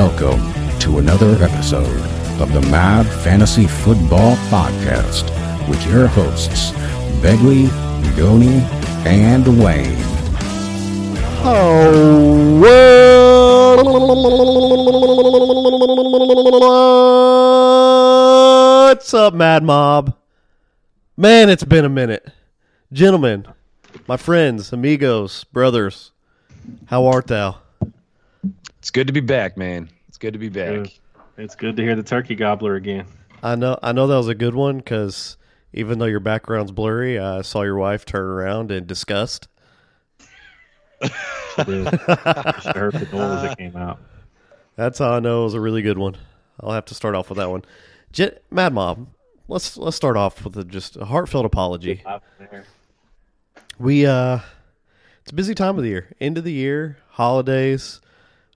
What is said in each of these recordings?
Welcome to another episode of the Mad Fantasy Football Podcast with your hosts, Begley, Goni, and Wayne. Oh, What's up, Mad Mob? Man, it's been a minute. Gentlemen, my friends, amigos, brothers, how art thou? It's good to be back, man. It's good to be back. Good. It's good to hear the turkey gobbler again. I know I know that was a good one because even though your background's blurry, I saw your wife turn around in disgust. She did. she heard the noise that came out. That's how I know it was a really good one. I'll have to start off with that one. Jet, Mad Mob, let's let's start off with a, just a heartfelt apology. We uh, it's a busy time of the year, end of the year, holidays,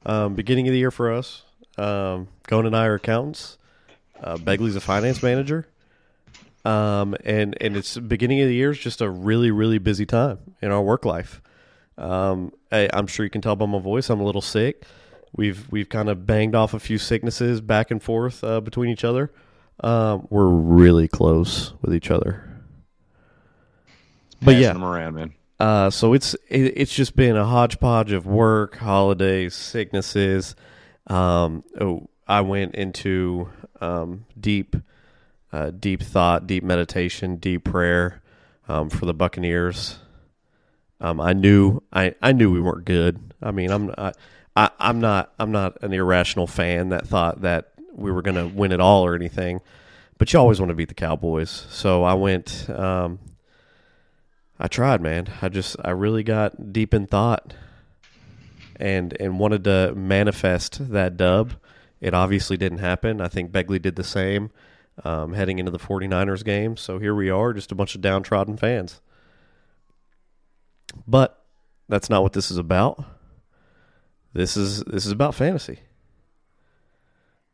um, beginning of the year for us. Um, Gon and I are accountants. Uh, Begley's a finance manager. Um, and and it's beginning of the year is just a really really busy time in our work life. Um, I, I'm sure you can tell by my voice I'm a little sick. We've we've kind of banged off a few sicknesses back and forth uh, between each other. Um, we're really close with each other. But Passing yeah, them around, man. uh, so it's it, it's just been a hodgepodge of work, holidays, sicknesses. Um, oh, I went into um, deep, uh, deep thought, deep meditation, deep prayer um, for the Buccaneers. Um, I knew I, I knew we weren't good. I mean, I'm I, I, I'm not I'm not an irrational fan that thought that we were going to win it all or anything. But you always want to beat the Cowboys, so I went. Um, I tried, man. I just I really got deep in thought and and wanted to manifest that dub. It obviously didn't happen. I think Begley did the same um, heading into the 49ers game. So here we are, just a bunch of downtrodden fans. But that's not what this is about. This is this is about fantasy.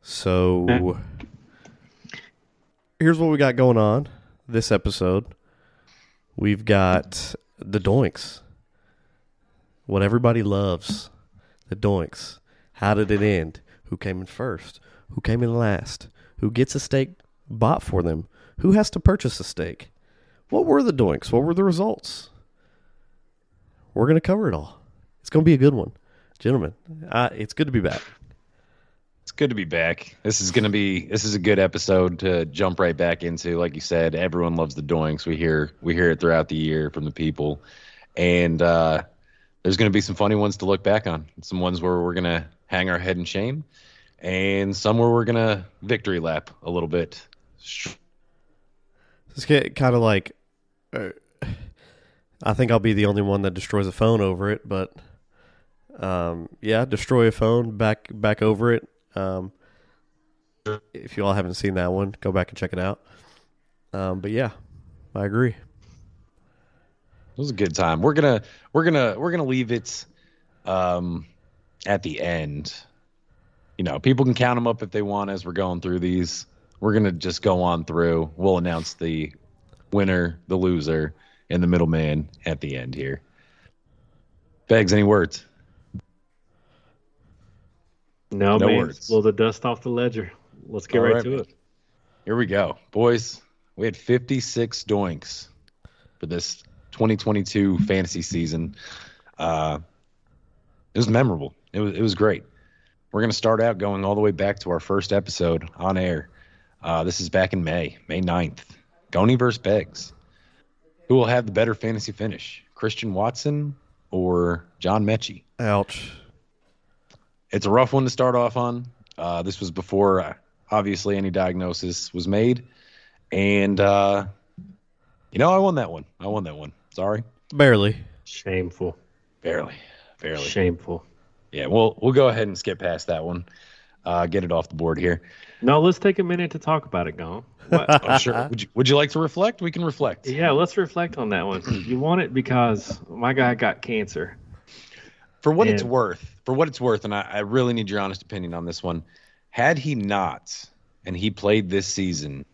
So here's what we got going on this episode. We've got the doinks. What everybody loves. The doinks. How did it end? Who came in first? Who came in last? Who gets a steak bought for them? Who has to purchase a steak? What were the doinks? What were the results? We're going to cover it all. It's going to be a good one. Gentlemen, uh, it's good to be back. It's good to be back. This is gonna be this is a good episode to jump right back into. Like you said, everyone loves the doinks. We hear we hear it throughout the year from the people, and uh, there's gonna be some funny ones to look back on. Some ones where we're gonna hang our head in shame, and some where we're gonna victory lap a little bit. Let's get kind of like, uh, I think I'll be the only one that destroys a phone over it, but um, yeah, destroy a phone, back back over it. Um, if you all haven't seen that one, go back and check it out. Um, but yeah, I agree. It was a good time. We're gonna we're gonna we're gonna leave it um, at the end. You know, people can count them up if they want as we're going through these. We're gonna just go on through. We'll announce the winner, the loser, and the middleman at the end here. Begs, any words? No, No man. words. Blow the dust off the ledger. Let's get All right, right, to man. it. Here we go, boys. We had 56 doinks for this 2022 fantasy season. Uh, it was memorable. It was it was great. We're gonna start out going all the way back to our first episode on air. Uh, this is back in May, May 9th. Goni versus Beggs. Who will have the better fantasy finish, Christian Watson or John Metchie? Ouch. it's a rough one to start off on. Uh, this was before, uh, obviously, any diagnosis was made, and uh, you know, I won that one. I won that one. Sorry, Barely. Shameful. barely, barely. Shameful. Yeah, we'll we'll go ahead and skip past that one. Uh, get it off the board here. No, let's take a minute to talk about it, Gone. What? I'm sure. Would you Would you like to reflect? We can reflect. yeah, let's reflect on that one. You want it because my guy got cancer. For what it's worth, for what it's worth, and I, I really need your honest opinion on this one. Had he not, and he played this season,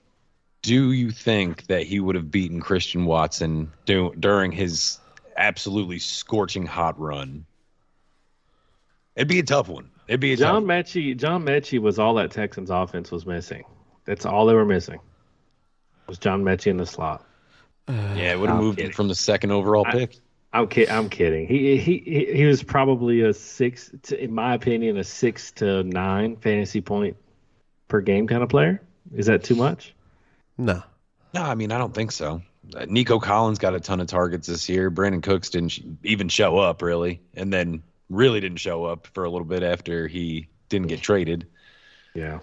do you think that he would have beaten Christian Watson do, during his absolutely scorching hot run? It'd be a tough one. It'd be a John tough. Metchie, John Metchie was all that Texans offense was missing. That's all they were missing. Was John Metchie in the slot? Uh, yeah, it would have moved kidding. from the second overall I- pick. I'm kid- I'm kidding. He, he he he was probably a six, to, in my opinion, a six to nine fantasy point per game kind of player. Is that too much? No. No, I mean I don't think so. Uh, Nico Collins got a ton of targets this year. Brandin Cooks didn't sh- even show up really, and then really didn't show up for a little bit after he didn't get traded. Yeah.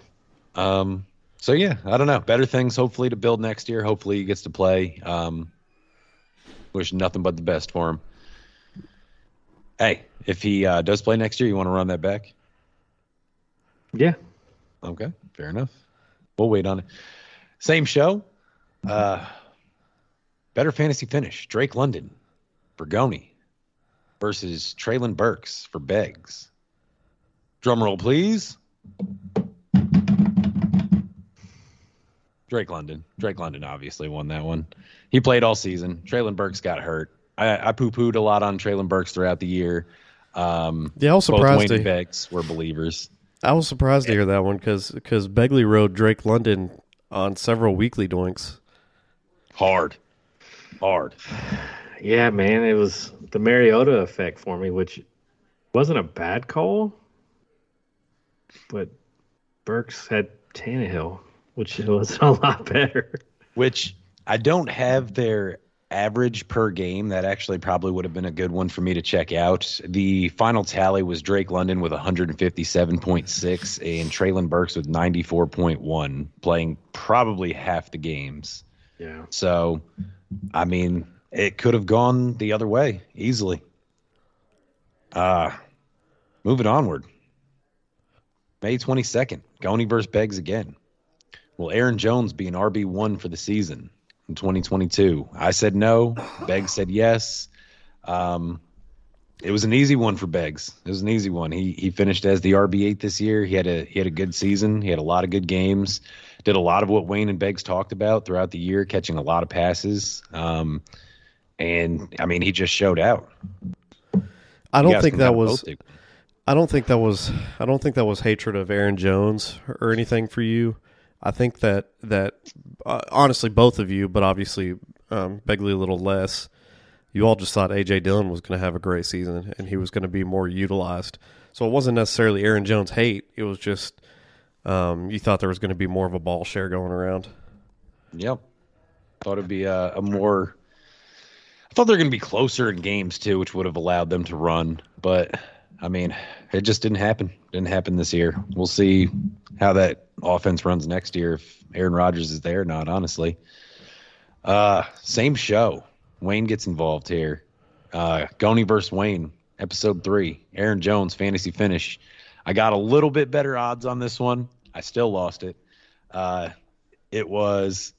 Um, so yeah, I don't know. Better things hopefully to build next year. Hopefully he gets to play. Um, wish nothing but the best for him. Hey, if he uh, does play next year, you want to run that back? Yeah. Okay, fair enough. We'll wait on it. Same show. Uh, better fantasy finish. Drake London, Bergoni versus Treylon Burks for Beggs. Drum roll, please. Drake London. Drake London obviously won that one. He played all season. Treylon Burks got hurt. I, I poo pooed a lot on Treylon Burks throughout the year. Um, Yeah, I was both surprised Wayne to Beggs were believers. I was surprised to hear that one because Begley rode Drake London on several weekly doinks. Hard. Hard. Yeah, man. It was the Mariota effect for me, which wasn't a bad call, but Burks had Tannehill, which was a lot better. which I don't have their average per game. That actually probably would have been a good one for me to check out. The final tally was Drake London with 157.6 and Treylon Burks with 94.1, playing probably half the games. Yeah. So, I mean, it could have gone the other way easily. Uh, moving onward. May 22nd, Goni versus Beggs again. Will Aaron Jones be an RB1 for the season in 2022? I said no. Beggs said yes. Um, it was an easy one for Beggs. It was an easy one. He he finished as the RB8 this year. He had a he had a good season. He had a lot of good games. Did a lot of what Wayne and Beggs talked about throughout the year, catching a lot of passes. Um, and I mean, he just showed out. I don't think that was. I don't think that was. I don't think that was hatred of Aaron Jones or anything for you. I think that that uh, honestly, both of you, but obviously um, Begley a little less. You all just thought AJ Dillon was going to have a great season and he was going to be more utilized. So it wasn't necessarily Aaron Jones hate. It was just um, you thought there was going to be more of a ball share going around. Yep. Thought it'd be a, a more. I thought they were going to be closer in games too, which would have allowed them to run. But I mean, it just didn't happen. Didn't happen this year. We'll see how that offense runs next year if Aaron Rodgers is there or not. Honestly, uh, same show. Wayne gets involved here. Uh, Goni versus Wayne, episode three. Aaron Jones fantasy finish. I got a little bit better odds on this one. I still lost it. Uh, it was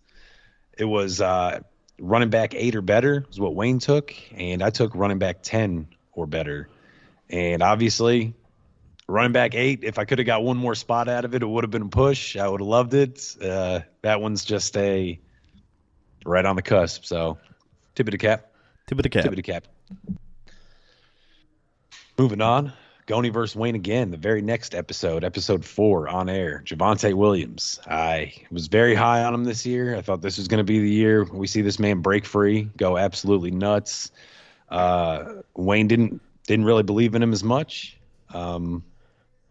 it was uh, running back eight or better is what Wayne took, and I took running back ten or better. And obviously, running back eight. If I could have got one more spot out of it, it would have been a push. I would have loved it. Uh, that one's just a right on the cusp. So, tip of the cap. Tip of the cap. Tip of the cap. Moving on. Goni versus Wayne again, the very next episode, episode four on air. Javonte Williams. I was very high on him this year. I thought this was going to be the year we see this man break free, go absolutely nuts. Uh, Wayne didn't didn't really believe in him as much. Um,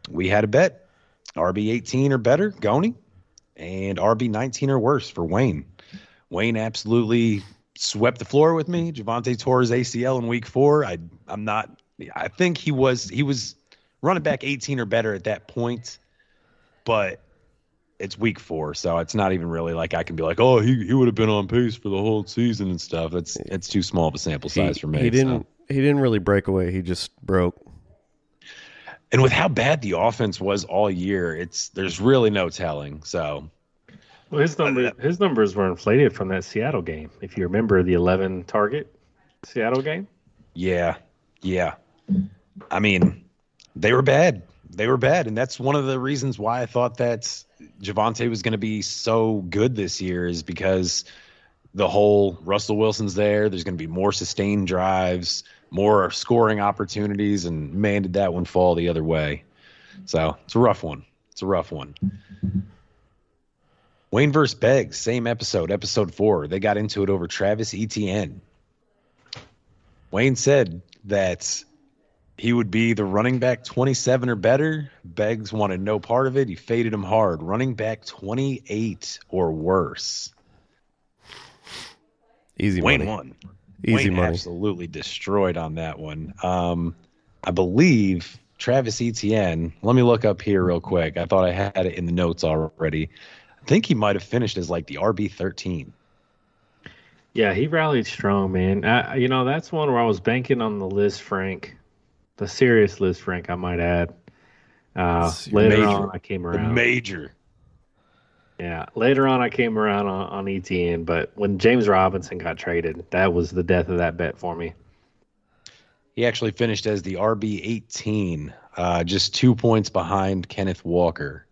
we had a bet RB 18 or better, Goni, and RB 19 or worse for Wayne. Wayne absolutely swept the floor with me. Javonte tore his ACL in week four. I I'm not I think he was he was running back 18 or better at that point, but it's week four, so it's not even really like I can be like, oh, he, he would have been on pace for the whole season and stuff. It's it's too small of a sample size he, for me. He didn't. so. He didn't really break away. He just broke. And with how bad the offense was all year, it's there's really no telling. So Well, his number his numbers were inflated from that Seattle game. If you remember the 11 target Seattle game. Yeah, yeah. I mean, they were bad. They were bad, and that's one of the reasons why I thought that Javonte was going to be so good this year is because the whole Russell Wilson's there. There's going to be more sustained drives, more scoring opportunities, and man, did that one fall the other way. So it's a rough one. It's a rough one. Wayne versus Beggs, same episode, episode four. They got into it over Travis Etienne. Wayne said that he would be the running back 27 or better. Beggs wanted no part of it. He faded him hard. Running back 28 or worse. Easy Wayne money. won. Easy Wayne money. absolutely destroyed on that one. Um, I believe Travis Etienne. Let me look up here real quick. I thought I had it in the notes already. I think he might have finished as like the RB thirteen. Yeah, he rallied strong, man. I, you know, that's one where I was banking on the Liz Frank, the serious Liz Frank, I might add. Uh, later Major. on, I came The around. major. Yeah, later on, I came around on, on ETN, but when James Robinson got traded, that was the death of that bet for me. He actually finished as the RB eighteen, uh, just two points behind Kenneth Walker.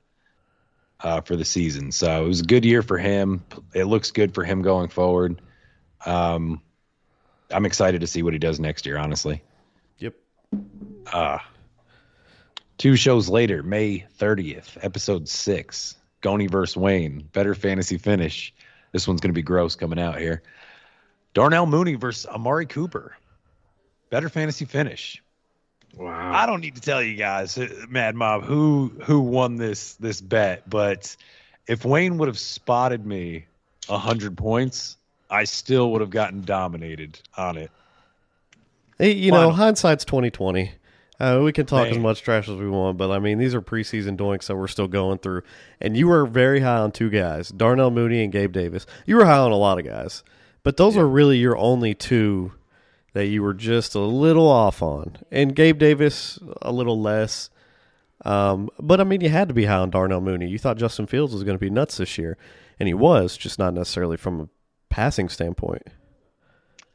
Uh, for the season, so it was a good year for him. It looks good for him going forward. Um, I'm excited to see what he does next year. Honestly, Yep. Uh, two shows later, May 30th, episode six, Goni versus Wayne. Better fantasy finish. This one's going to be gross coming out here. Darnell Mooney versus Amari Cooper. Better fantasy finish. Wow. I don't need to tell you guys, uh, Mad Mob, who who won this this bet, but if Wayne would have spotted me a hundred points, I still would have gotten dominated on it. Hey, you Final. know, hindsight's twenty twenty. Uh, we can talk as much trash as we want, but I mean, these are preseason doinks that we're still going through. And you were very high on two guys, Darnell Mooney and Gabe Davis. You were high on a lot of guys, but those are really your only two that you were just a little off on. And Gabe Davis, a little less. Um, but I mean, you had to be high on Darnell Mooney. You thought Justin Fields was going to be nuts this year, and he was, just not necessarily from a passing standpoint.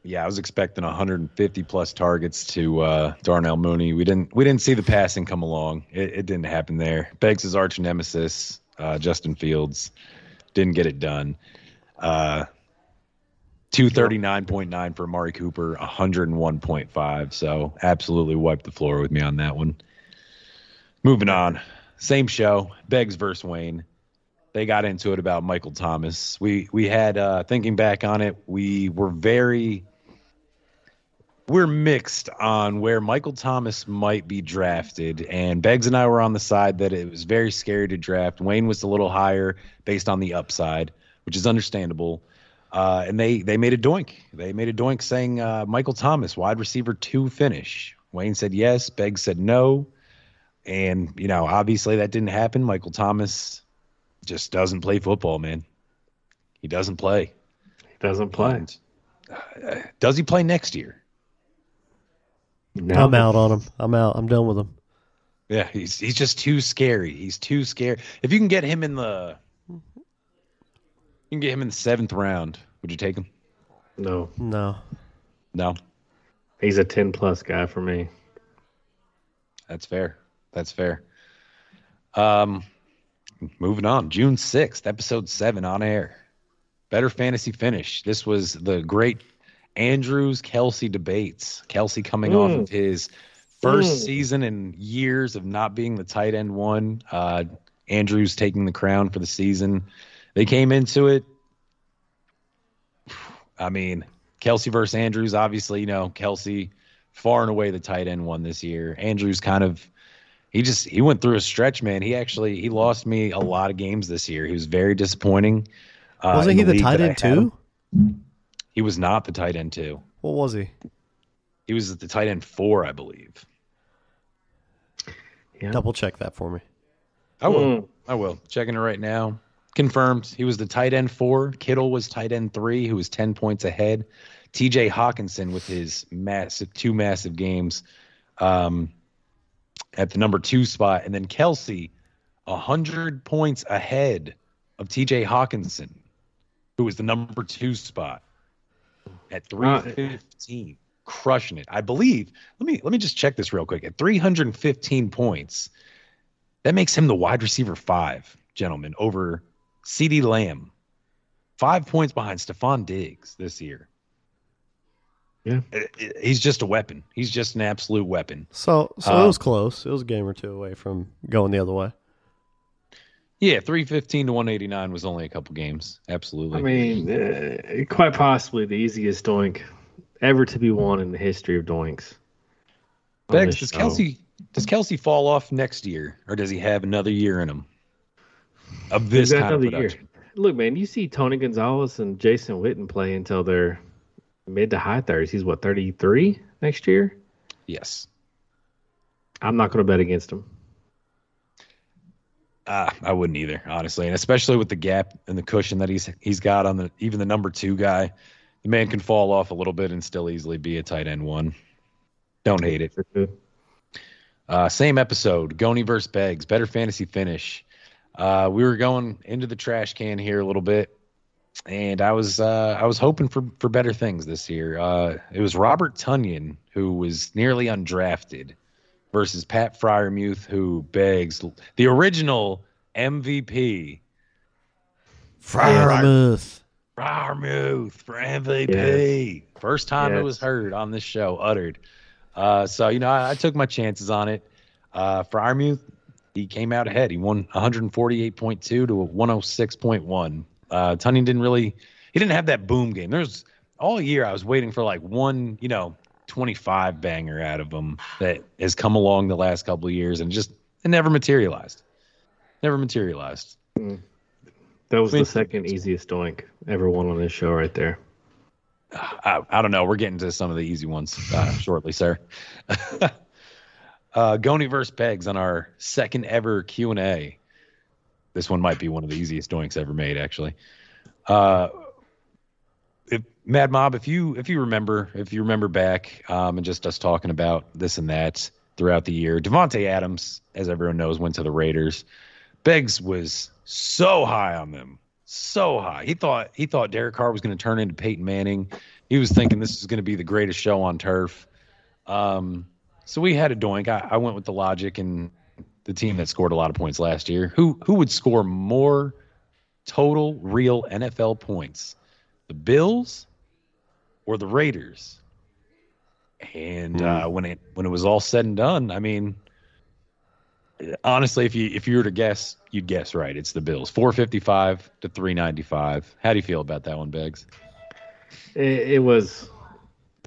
Yeah, I was expecting 150 plus targets to uh, Darnell Mooney. We didn't we didn't see the passing come along. It, it didn't happen there. Beggs' arch nemesis, uh, Justin Fields, didn't get it done. Uh, 239.9 for Amari Cooper, 101.5. So absolutely wiped the floor with me on that one. Moving on, same show, Beggs versus Wayne. They got into it about Michael Thomas. We we had uh, thinking back on it, we were very we're mixed on where Michael Thomas might be drafted, and Beggs and I were on the side that it was very scary to draft. Wayne was a little higher based on the upside, which is understandable. Uh, and they they made a doink. They made a doink saying uh, Michael Thomas, wide receiver two finish. Wayne said yes. Beggs said no. And you know, obviously that didn't happen. Michael Thomas just doesn't play football, man. He doesn't play. He doesn't play. And, uh, does he play next year? No. I'm out on him. I'm out. I'm done with him. Yeah, he's he's just too scary. He's too scary. If you can get him in the, you can get him in the seventh round. Would you take him? No. No. No, He's a 10 plus guy for me. that's fair. That's fair. Um, moving on. June sixth, episode seven on air. Better fantasy finish. This was the great Andrews Kelce debates. Kelce coming off Mm. of his first Mm. season in years of not being the tight end one. Uh, Andrews taking the crown for the season. They came into it. I mean, Kelce versus Andrews. Obviously, you know Kelce far and away the tight end one this year. Andrews kind of he just he went through a stretch, man. He actually he lost me a lot of games this year. He was very disappointing. Uh, Wasn't he the league tight end had him. Too? He was not the tight end two. What was he? He was the tight end four, I believe. Yeah. Double check that for me. I will. Mm. I will. Checking it right now. Confirmed. He was the tight end four. Kittle was tight end three, who was 10 points ahead. TJ Hockenson with his massive, two massive games um, at the number two spot. And then Kelce, a 100 points ahead of TJ Hockenson, who was the number two spot at 315. Crushing it. I believe. Let me let me just check this real quick. At 315 points, that makes him the wide receiver five, gentlemen, over CeeDee Lamb. five points behind Stefon Diggs this year. Yeah. It- it- he's just a weapon. He's just an absolute weapon. So so Uh, it was close. It was a game or two away from going the other way. Yeah, three fifteen to one eighty nine was only a couple games. Absolutely. I mean, uh, quite possibly the easiest doink ever to be won in the history of doinks. this does show. Kelce does Kelce fall off next year, or does he have another year in him of this kind of another year. Look, man, you see Tony Gonzalez and Jason Witten play until they're mid to high thirties. He's what thirty three next year. Yes, I'm not going to bet against him. Uh, I wouldn't either, honestly, and especially with the gap and the cushion that he's he's got on the even the number two guy, the man can fall off a little bit and still easily be a tight end one. Don't hate it. Uh, same episode, Goni versus Beggs, better fantasy finish. Uh, we were going into the trash can here a little bit, and I was uh, I was hoping for for better things this year. Uh, it was Robert Tonyan who was nearly undrafted versus Pat Freiermuth, who begs the original MVP. Freiermuth. Freiermuth for MVP. First time it was heard on this show, uttered. Uh, so you know, I, I took my chances on it. Uh, Freiermuth, he came out ahead. He won 148.2 to 106.1. Uh, Tonyan didn't really, he didn't have that boom game. There's all year I was waiting for like one, you know, 25 banger out of him that has come along the last couple of years and just it never materialized. Never materialized. That was I mean- the second easiest doink ever won on this show, right there. I, I don't know. We're getting to some of the easy ones uh, shortly, sir. uh, Goni versus Beggs on our second ever Q and A. This one might be one of the easiest doinks ever made, actually. Uh, Mad Mob, if you if you remember, if you remember back, um, and just us talking about this and that throughout the year, Davante Adams, as everyone knows, went to the Raiders. Beggs was so high on them, so high. He thought he thought Derek Carr was going to turn into Peyton Manning. He was thinking this is going to be the greatest show on turf. Um, so we had a doink. I, I went with the logic and the team that scored a lot of points last year. Who who would score more total real NFL points, the Bills or the Raiders? And uh, when it when it was all said and done, I mean, honestly, if you if you were to guess, you'd guess right. It's the Bills, four fifty five to three ninety five. How do you feel about that one, Beggs? It, it was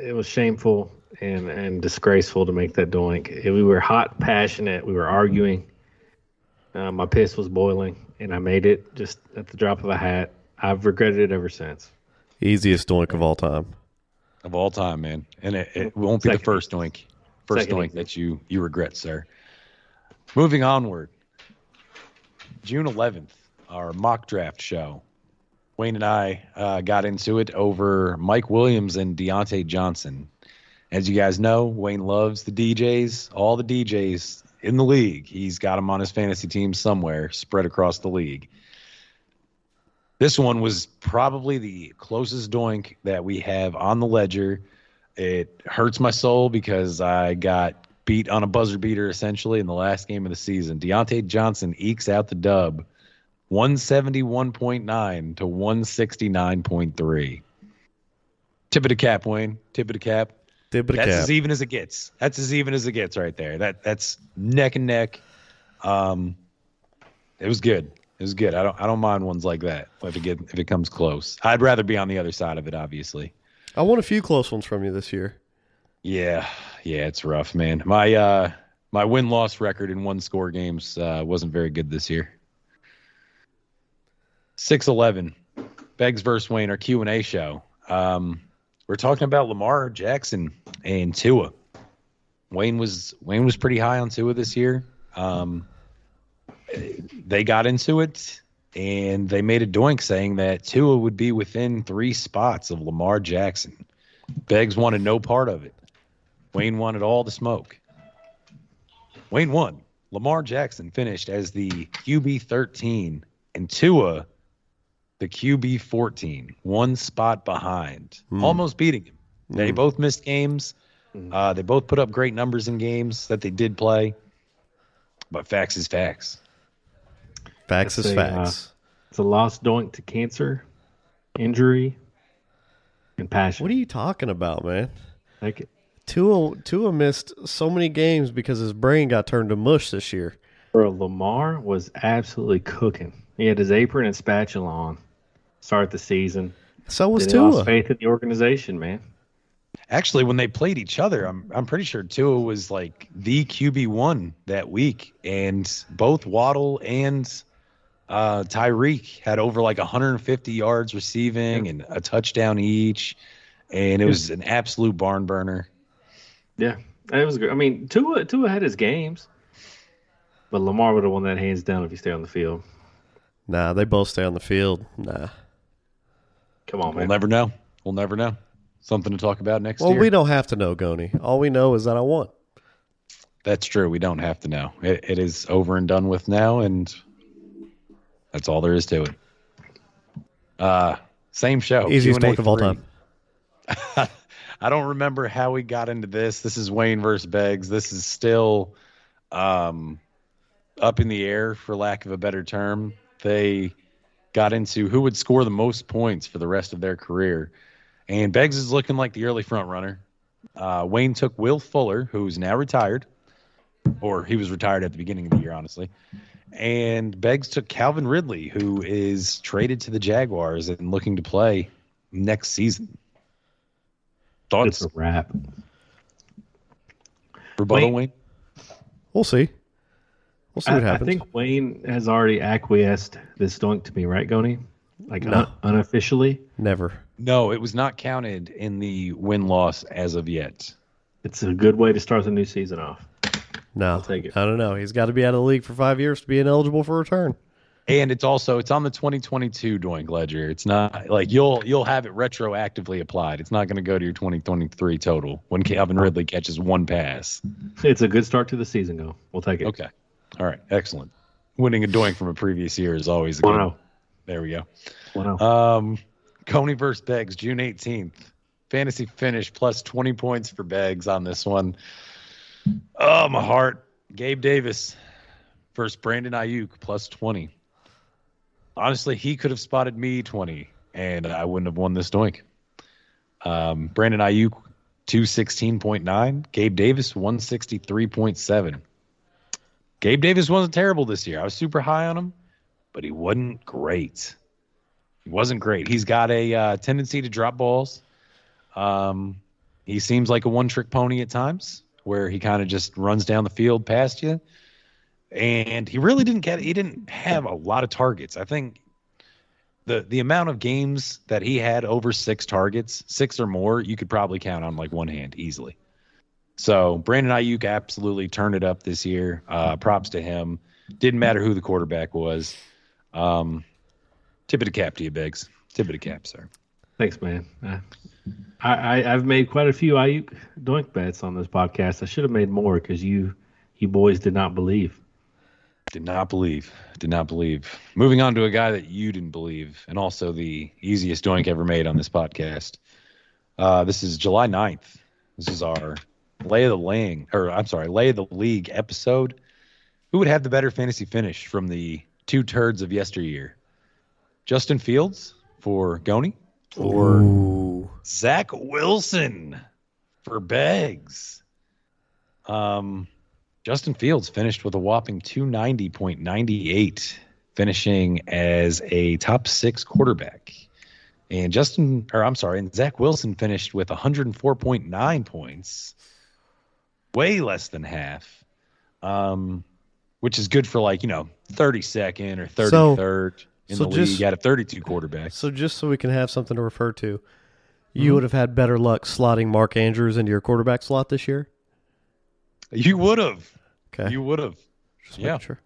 it was shameful and and disgraceful to make that doink. It- we were hot, passionate. We were arguing. Uh, my piss was boiling, and I made it just at the drop of a hat. I've regretted it ever since. Easiest doink of all time. Of all time, man. And it, it won't be Second. the first doink, first Second doink that you you regret, sir. Moving onward, June 11th, our mock draft show. Wayne and I uh, got into it over Mike Williams and Diontae Johnson. As you guys know, Wayne loves the DJs, all the DJs in the league. He's got them on his fantasy team somewhere, spread across the league. This one was probably the closest doink that we have on the ledger. It hurts my soul because I got beat on a buzzer beater essentially in the last game of the season. Diontae Johnson ekes out the dub 171.9 to 169.3. Tip of the cap, Wayne. Tip of the cap. Dip of the That's cap. as even as it gets. That's as even as it gets right there. That that's neck and neck. Um, it was good. It was good. I don't I don't mind ones like that if it get if it comes close. I'd rather be on the other side of it, obviously. I want a few close ones from you this year. Yeah, yeah, it's rough, man. My uh my win loss record in one score games uh, wasn't very good this year. Six eleven, Beggs versus Wayne, our Q and A show. Um, we're talking about Lamar Jackson and Tua. Wayne was Wayne was pretty high on Tua this year. Um, they got into it and they made a doink saying that Tua would be within three spots of Lamar Jackson. Beggs wanted no part of it. Wayne wanted all the smoke. Wayne won. Lamar Jackson finished as the QB 13 and Tua the QB 14, one spot behind, almost beating him. They both missed games. Uh, they both put up great numbers in games that they did play. But facts is facts. Facts That's is a, uh, facts. It's a lost doink to cancer. injury, and passion. What are you talking about, man? Like, Tua Tua missed so many games because his brain got turned to mush this year. bro, Lamar was absolutely cooking. He had his apron and spatula on. Start the season. So was Then he lost Tua. faith in the organization, man. Actually, when they played each other, I'm I'm pretty sure Tua was like the QB one that week, and both Waddle and uh, Tyreek had over like 150 yards receiving and a touchdown each, and it was an absolute barn burner. Yeah, it was good. I mean, Tua Tua had his games, but Lamar would have won that hands down if he stayed on the field. Nah, they both stay on the field. Nah. Come on, man. We'll never know. We'll never know. Something to talk about next Well, year. we don't have to know, Goni. All we know is that I won. That's true. We don't have to know. It, it is over and done with now, and that's all there is to it. Uh, same show. Easiest work of all time. I don't remember how we got into this. This is Wayne versus Beggs. This is still um, up in the air, for lack of a better term. They got into who would score the most points for the rest of their career. And Beggs is looking like the early front runner. Uh, Wayne took Will Fuller, who's now retired, or he was retired at the beginning of the year, honestly. And Beggs took Calvin Ridley, who is traded to the Jaguars and looking to play next season. It's Thoughts? a wrap. Rebuttal, Wayne- Wayne? We'll see. We'll see I, what happens. I think Wayne has already acquiesced this doink to me, right, Goni? Like No. un- unofficially, Never. No, it was not counted in the win loss as of yet. it's a good way to start the new season off. No. I'll take it. I don't know. He's got to be out of the league for five years to be ineligible for return. And it's also it's on the 2022 Doink Ledger. It's not like you'll you'll have it retroactively applied. It's not going to go to your 2023 total when Calvin Ridley catches one pass. It's a good start to the season, though. We'll take it. Okay, all right, excellent. Winning a Doink from a previous year is always a good. Wow. There we go. Wow. Um, Goni versus Beggs, June 18th. Fantasy finish plus 20 points for Beggs on this one. Oh, my heart. Gabe Davis versus Brandon Aiyuk plus 20. Honestly, he could have spotted me 20, and I wouldn't have won this doink. Um, Brandon Aiyuk, 216.9. Gabe Davis, 163.7. Gabe Davis wasn't terrible this year. I was super high on him, but he wasn't great. He wasn't great. He's got a uh, tendency to drop balls. Um, he seems like a one-trick pony at times, where he kind of just runs down the field past you. And he really didn't get. He didn't have a lot of targets. I think the the amount of games that he had over six targets, six or more, you could probably count on like one hand easily. So Brandon Aiyuk absolutely turned it up this year. Uh, props to him. Didn't matter who the quarterback was. Um, tip of the cap to you, Beggs. Tip of the cap, sir. Thanks, man. Uh, I, I I've made quite a few Aiyuk doink bets on this podcast. I should have made more because you you boys did not believe. Did not believe. Did not believe. Moving on to a guy that you didn't believe, and also the easiest doink ever made on this podcast. Uh, this is July 9th. This is our lay of the laying, or I'm sorry, lay of the league episode. Who would have the better fantasy finish from the two turds of yesteryear? Justin Fields for Goni or Ooh. Zach Wilson for Beggs. Um, Justin Fields finished with a whopping 290.98, finishing as a top six quarterback. And Justin, or I'm sorry, and Zach Wilson finished with 104.9 points, way less than half, um, which is good for like, you know, 32nd or 33rd in so the just- league out of 32 quarterback. So just so we can have something to refer to, you Mm-hmm. would have had better luck slotting Mark Andrews into your quarterback slot this year. You would have. Okay, You would have. just yeah. making sure.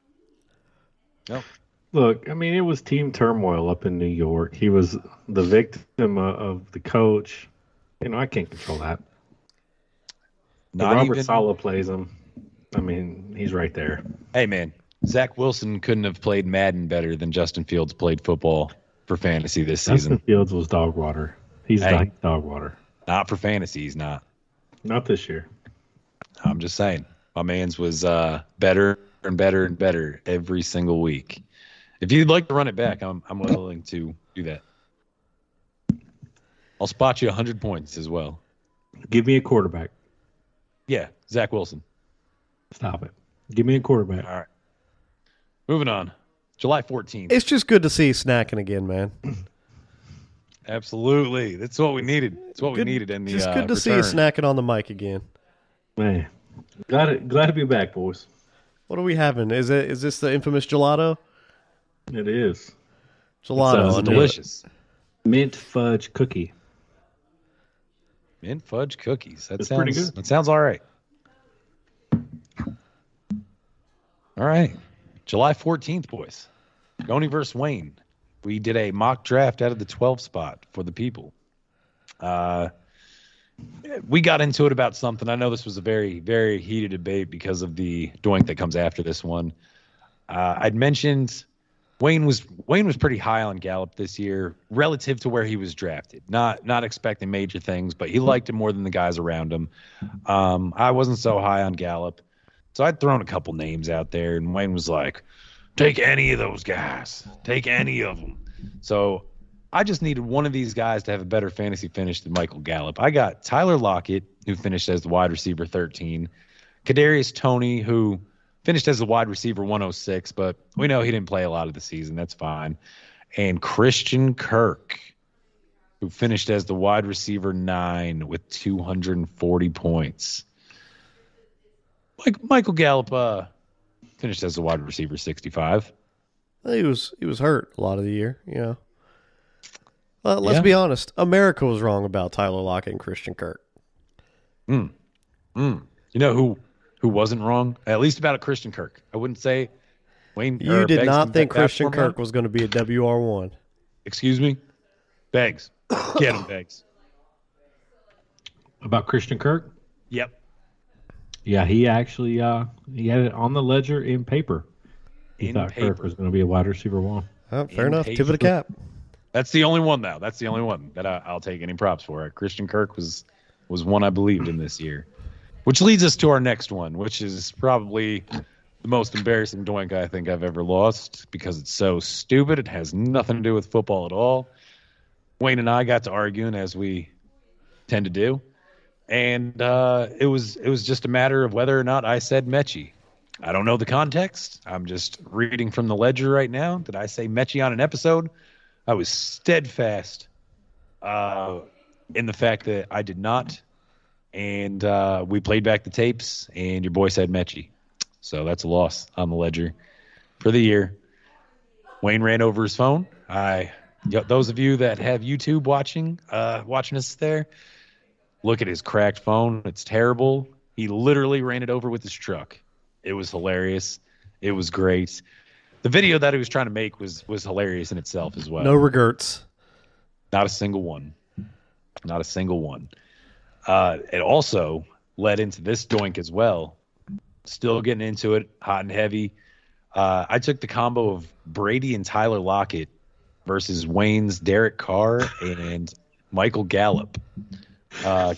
Look, I mean, it was team turmoil up in New York. He was the victim of, of the coach. You know, I can't control that. Not Robert even. Saleh plays him. I mean, he's right there. Hey man, Zach Wilson couldn't have played Madden better than Justin Fields played football for fantasy this Justin season. Justin Fields was dog water. He's Hey. dog, dog water. Not for fantasy, he's not. Not this year. I'm just saying. My man's was uh, better and better and better every single week. If you'd like to run it back, I'm I'm willing to do that. I'll spot you 100 points as well. Give me a quarterback. Yeah, Zach Wilson. Stop it. Give me a quarterback. All right. Moving on. July 14th. It's just good to see you snacking again, man. Absolutely. That's what we needed. That's what Good- we needed in the just uh, good to see you snacking on the mic again. Man, glad to, glad to be back, boys. What are we having? Is it is this the infamous gelato? It is Gelato. Sounds I knew delicious. mint fudge cookie. Mint fudge cookies. That That's sounds pretty good. That sounds all right. All right. July 14th, boys. Goni versus Wayne. We did a mock draft out of the 12 spot for the people. Uh, we got into it about something. I know this was a very, very heated debate because of the doink that comes after this one. Uh, I'd mentioned Wayne was Wayne was pretty high on Gallup this year relative to where he was drafted. Not not expecting major things, but he liked him more than the guys around him. Um, I wasn't so high on Gallup, so I'd thrown a couple names out there, and Wayne was like, "Take any of those guys. Take any of them." So I just needed one of these guys to have a better fantasy finish than Michael Gallup. I got Tyler Lockett, who finished as the wide receiver 13, Kadarius Toney, who finished as the wide receiver 106, but we know he didn't play a lot of the season. That's fine. And Christian Kirk, who finished as the wide receiver nine with 240 points. Like Michael Gallup uh, finished as a wide receiver 65. He was he was hurt a lot of the year. You know. Well, let's Yeah. be honest. America was wrong about Tyler Lockett and Christian Kirk. Mm. Mm. You know who who wasn't wrong? At least about a Christian Kirk. I wouldn't say Wayne. You did Beggs not think Christian for me. Kirk was going to be a WR one. Excuse me, Beggs. Get him, Beggs. About Christian Kirk? Yep. Yeah, he actually uh, he had it on the ledger in paper. He In thought paper. Kirk was going to be a wide receiver one. Oh, fair In enough. Tip of the cap. That's the only one though. That's the only one that I, I'll take any props for. Christian Kirk was was one I believed in this year, which leads us to our next one, which is probably the most embarrassing doink I think I've ever lost because it's so stupid. It has nothing to do with football at all. Wayne and I got to arguing as we tend to do, and uh, it was it was just a matter of whether or not I said Mechie. I don't know the context. I'm just reading from the ledger right now. Did I say Mechie on an episode? I was steadfast uh, in the fact that I did not. And uh, we played back the tapes, and your boy said Mechie. So that's a loss on the ledger for the year. Wayne ran over his phone. I, those of you that have YouTube watching, uh, watching us there, look at his cracked phone. It's terrible. He literally ran it over with his truck. It was hilarious. It was great. The video that he was trying to make was was hilarious in itself as well. No regrets. Not a single one. Not a single one. Uh, it also led into this doink as well. Still getting into it, hot and heavy. Uh, I took the combo of Brady and Tyler Lockett versus Wayne's Derek Carr and Michael Gallup. Uh,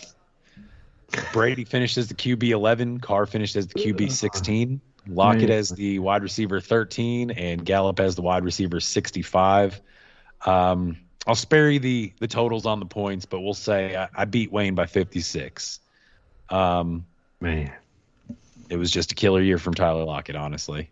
Brady finished as the QB 11, Carr finished as the QB 16, Lockett Man. as the wide receiver 13, and Gallup as the wide receiver 65. Um, I'll spare you the the totals on the points, but we'll say I, I beat Wayne by 56. Um, Man, it was just a killer year from Tyler Lockett, honestly.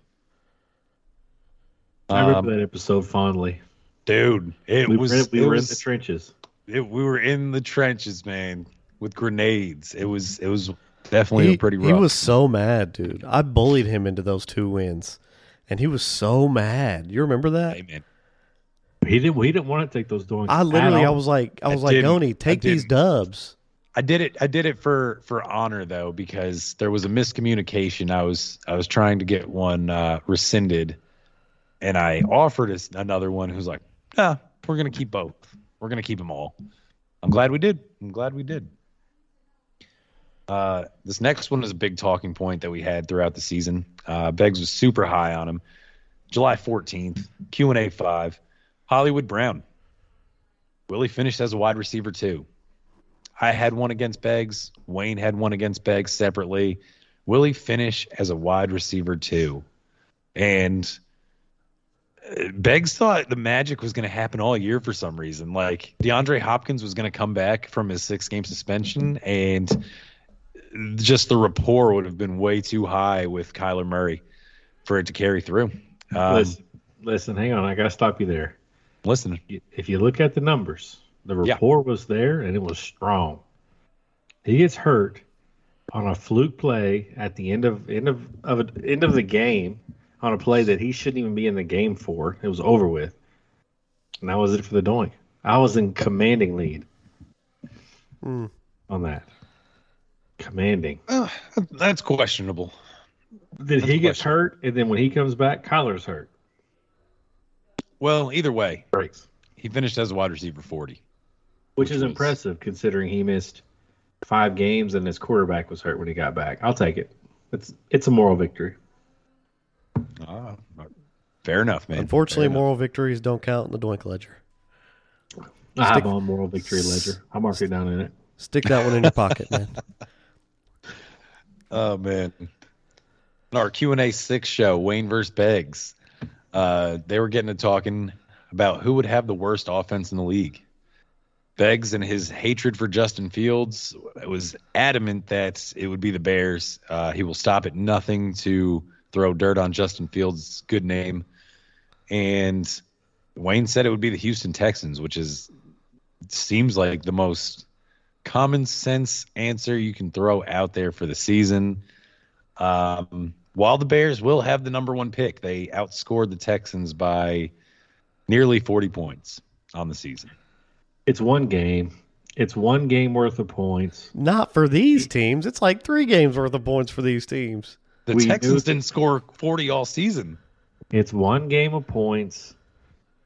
I remember Um, that episode fondly. dude, it We, was were, we it were was, in the trenches. It, we were in the trenches, man, with grenades. It was it was definitely He, pretty rough. he was so mad, dude. I bullied him into those two wins, and he was so mad. You remember that? Hey, man. He didn't. He didn't want to take those doings. I literally, I was like, I I was like, didn't. Goni, take these dubs. I did it. I did it for for honor though, because there was a miscommunication. I was I was trying to get one uh, rescinded, and I offered us another one. Who's like, "Nah, we're gonna keep both. We're gonna keep them all." I'm glad we did. I'm glad we did. Uh, this next one is a big talking point that we had throughout the season. Uh, Beggs was super high on him. July 14th, Q and A five. Hollywood Brown. Willie finished as a wide receiver too. I had one against Beggs. Wayne had one against Beggs separately. Willie finish as a wide receiver too, and Beggs thought the magic was going to happen all year for some reason. Like DeAndre Hopkins was going to come back from his six game suspension, and just the rapport would have been way too high with Kyler Murray for it to carry through. Um, listen, listen, hang on. I got to stop you there. listen, If you look at the numbers, the Yeah. rapport was there and it was strong. He gets hurt on a fluke play at the end of end of, of end of the game on a play that he shouldn't even be in the game for. It was over with. And that was it for the doink. I was in commanding lead Hmm. on that. Commanding. uh, that's questionable. Then That's he a gets hurt, and then when he comes back, Kyler's hurt. Well, either way, Breaks. he finished as a wide receiver 40. Which, Which is was- impressive considering he missed five games and his quarterback was hurt when he got back. I'll take it. It's it's a moral victory. Ah, fair enough, man. Unfortunately, Fair enough. moral victories don't count in the Doink Ledger. I Stick- have on moral victory ledger. I'll mark it down in it. Stick that one in your pocket, man. Oh man. On our Q and A six show, Wayne versus Beggs. Uh, they were getting to talking about who would have the worst offense in the league. Beggs and his hatred for Justin Fields was adamant that it would be the Bears. Uh, he will stop at nothing to throw dirt on Justin Fields' good name. And Wayne said it would be the Houston Texans, which is seems like the most common sense answer you can throw out there for the season. Um, while the Bears will have the number one pick, they outscored the Texans by nearly 40 points on the season. It's one game. It's one game worth of points. Not for these teams. It's like three games worth of points for these teams. The We Texans didn't score 40 all season. It's one game of points.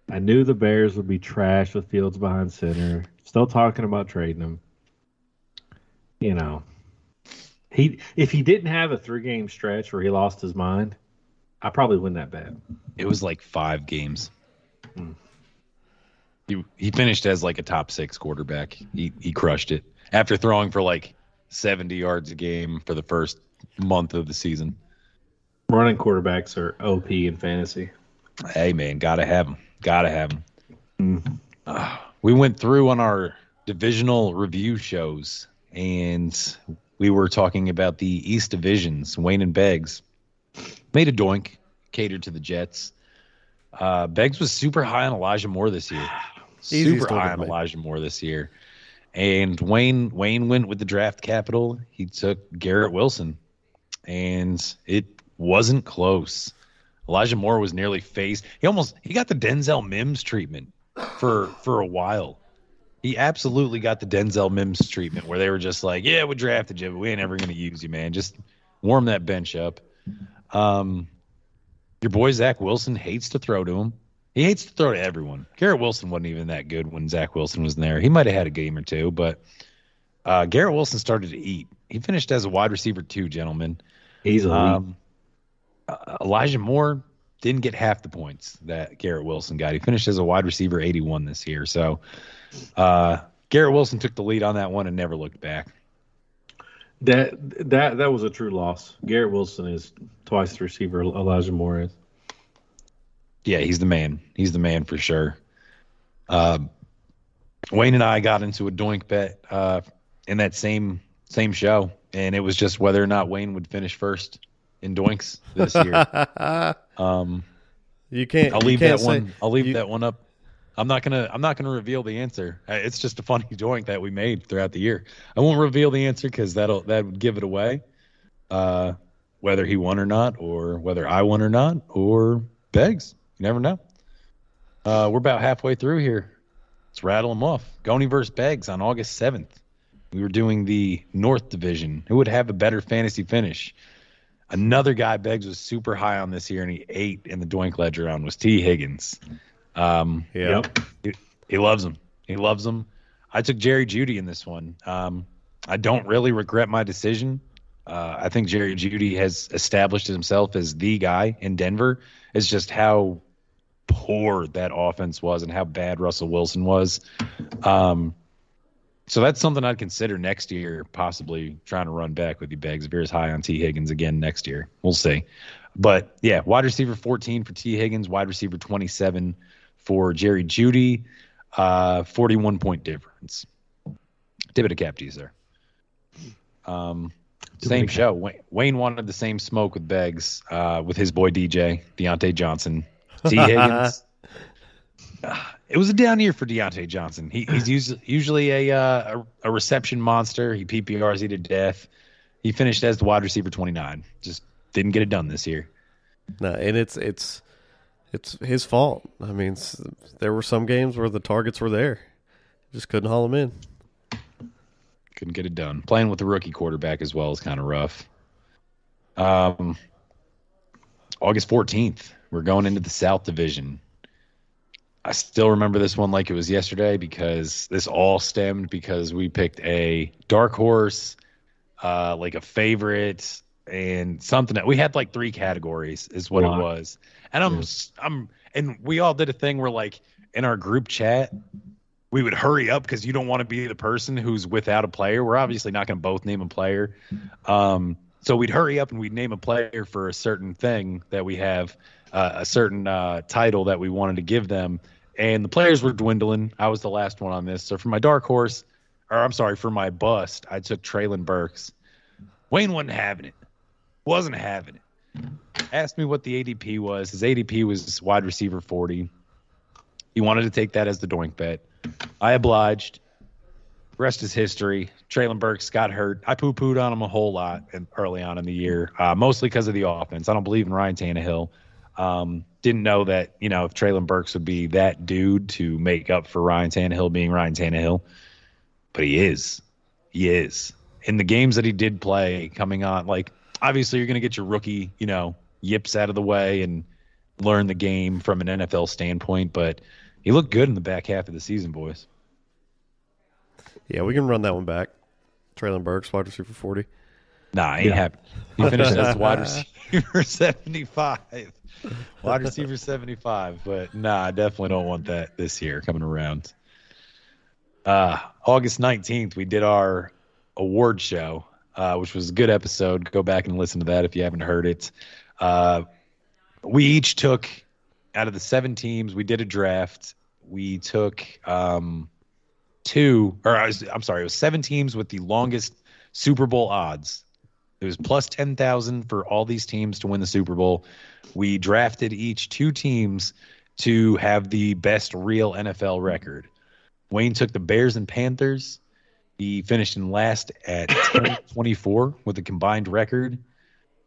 I knew the Bears would be trash with Fields behind center. Still talking about trading him. You know, he if he didn't have a three game stretch where he lost his mind, I probably wouldn't that bad. It was like five games. Hmm. He, he finished as like a top six quarterback. He he crushed it after throwing for like 70 yards a game for the first month of the season. Running quarterbacks are OP in fantasy. Hey man, gotta have them. Gotta have them. Mm. we went through on our divisional review shows, and we were talking about the East divisions. Wayne and Beggs made a doink, catered to the Jets. Uh, Beggs was super high on Elijah Moore this year. Super high on. Elijah Moore this year. And Wayne Wayne went with the draft capital. He took Garrett Wilson, and it wasn't close. Elijah Moore was nearly faced. He almost he got the Denzel Mims treatment for for a while. He absolutely got the Denzel Mims treatment where they were just like, "Yeah, we drafted you, but we ain't ever going to use you, man. Just warm that bench up." Um, your boy Zach Wilson hates to throw to him. He hates to throw to everyone. Garrett Wilson wasn't even that good when Zach Wilson was there. He might have had a game or two, but uh, Garrett Wilson started to eat. He finished as a wide receiver too, gentlemen. Easily. Um, uh, Elijah Moore didn't get half the points that Garrett Wilson got. He finished as a wide receiver 81 this year. So uh, Garrett Wilson took the lead on that one and never looked back. that that that was a true loss. Garrett Wilson is twice the receiver Elijah Moore is. Yeah, he's the man. He's the man for sure. Uh, Wayne and I got into a doink bet uh, in that same same show, and it was just whether or not Wayne would finish first in doinks this year. um, you can't. I'll leave can't that say- one. I'll leave you- that one up. I'm not gonna. I'm not gonna reveal the answer. It's just a funny doink that we made throughout the year. I won't reveal the answer because that'll that would give it away. Uh, whether he won or not, or whether I won or not, or Beggs. You never know. Uh, we're about halfway through here. Let's rattle them off. Goni versus Beggs on August 7th. We were doing the North Division. Who would have a better fantasy finish? Another guy Beggs was super high on this year, and he ate in the Doink Ledger on was Tee Higgins. Um, Yeah. Yep. he loves him. He loves him. I took Jerry Jeudy in this one. Um, I don't really regret my decision. Uh, I think Jerry Jeudy has established himself as the guy in Denver. It's just how poor that offense was and how bad Russell Wilson was. Um, so that's something I'd consider next year, possibly trying to run back with you, Beggs, if you're as high on Tee Higgins again next year. We'll see. but yeah, wide receiver 14 for Tee Higgins, wide receiver 27 for Jerry Jeudy, uh, 41 point difference. Tip of the cap you, sir. Um, same show. Wayne, Wayne wanted the same smoke with Beggs, uh, with his boy DJ, Diontae Johnson. T. Higgins. it was a down year for Diontae Johnson. He, he's usually, usually a, uh, a a reception monster. He PPRs he to death. He finished as the wide receiver 29. Just didn't get it done this year. No, and it's it's it's his fault. I mean, there were some games where the targets were there, just couldn't haul them in. Couldn't get it done. Playing with the rookie quarterback as well is kind of rough. Um, August 14th, we're going into the South Division. I still remember this one like it was yesterday because this all stemmed because we picked a dark horse, uh, like a favorite, and something that we had like three categories is what Wow. it was. And I'm, I'm, and we all did a thing where like in our group chat, we would hurry up because you don't want to be the person who's without a player. We're obviously not going to both name a player. Um, so we'd hurry up and we'd name a player for a certain thing that we have, uh, a certain uh, title that we wanted to give them. And the players were dwindling. I was the last one on this. So for my dark horse, or I'm sorry, for my bust, I took Treylon Burks. Wayne wasn't having it. Wasn't having it. Asked me what the ADP was. His ADP was wide receiver 40. He wanted to take that as the doink bet. I obliged. Rest is history. Treylon Burks got hurt. I poo pooed on him a whole lot early on in the year, uh, mostly because of the offense. I don't believe in Ryan Tannehill. Um, didn't know that, you know, if Treylon Burks would be that dude to make up for Ryan Tannehill being Ryan Tannehill. But he is. He is. In the games that he did play coming on, like, obviously you're going to get your rookie, you know, yips out of the way and learn the game from an NFL standpoint. But he looked good in the back half of the season, boys. Yeah, we can run that one back. Treylon Burks, wide receiver forty. Nah, ain't Yeah. happy. He finished as wide receiver 75. Wide receiver 75. But nah, I definitely don't want that this year coming around. Uh, August 19th, we did our award show, uh, which was a good episode. Go back and listen to that if you haven't heard it. Uh, we each took, out of the seven teams, we did a draft. We took um, two, or I was, I'm sorry, it was seven teams with the longest Super Bowl odds. It was plus 10,000 for all these teams to win the Super Bowl. We drafted each two teams to have the best real NFL record. Wayne took the Bears and Panthers. He finished in last at 10 24 with a combined record.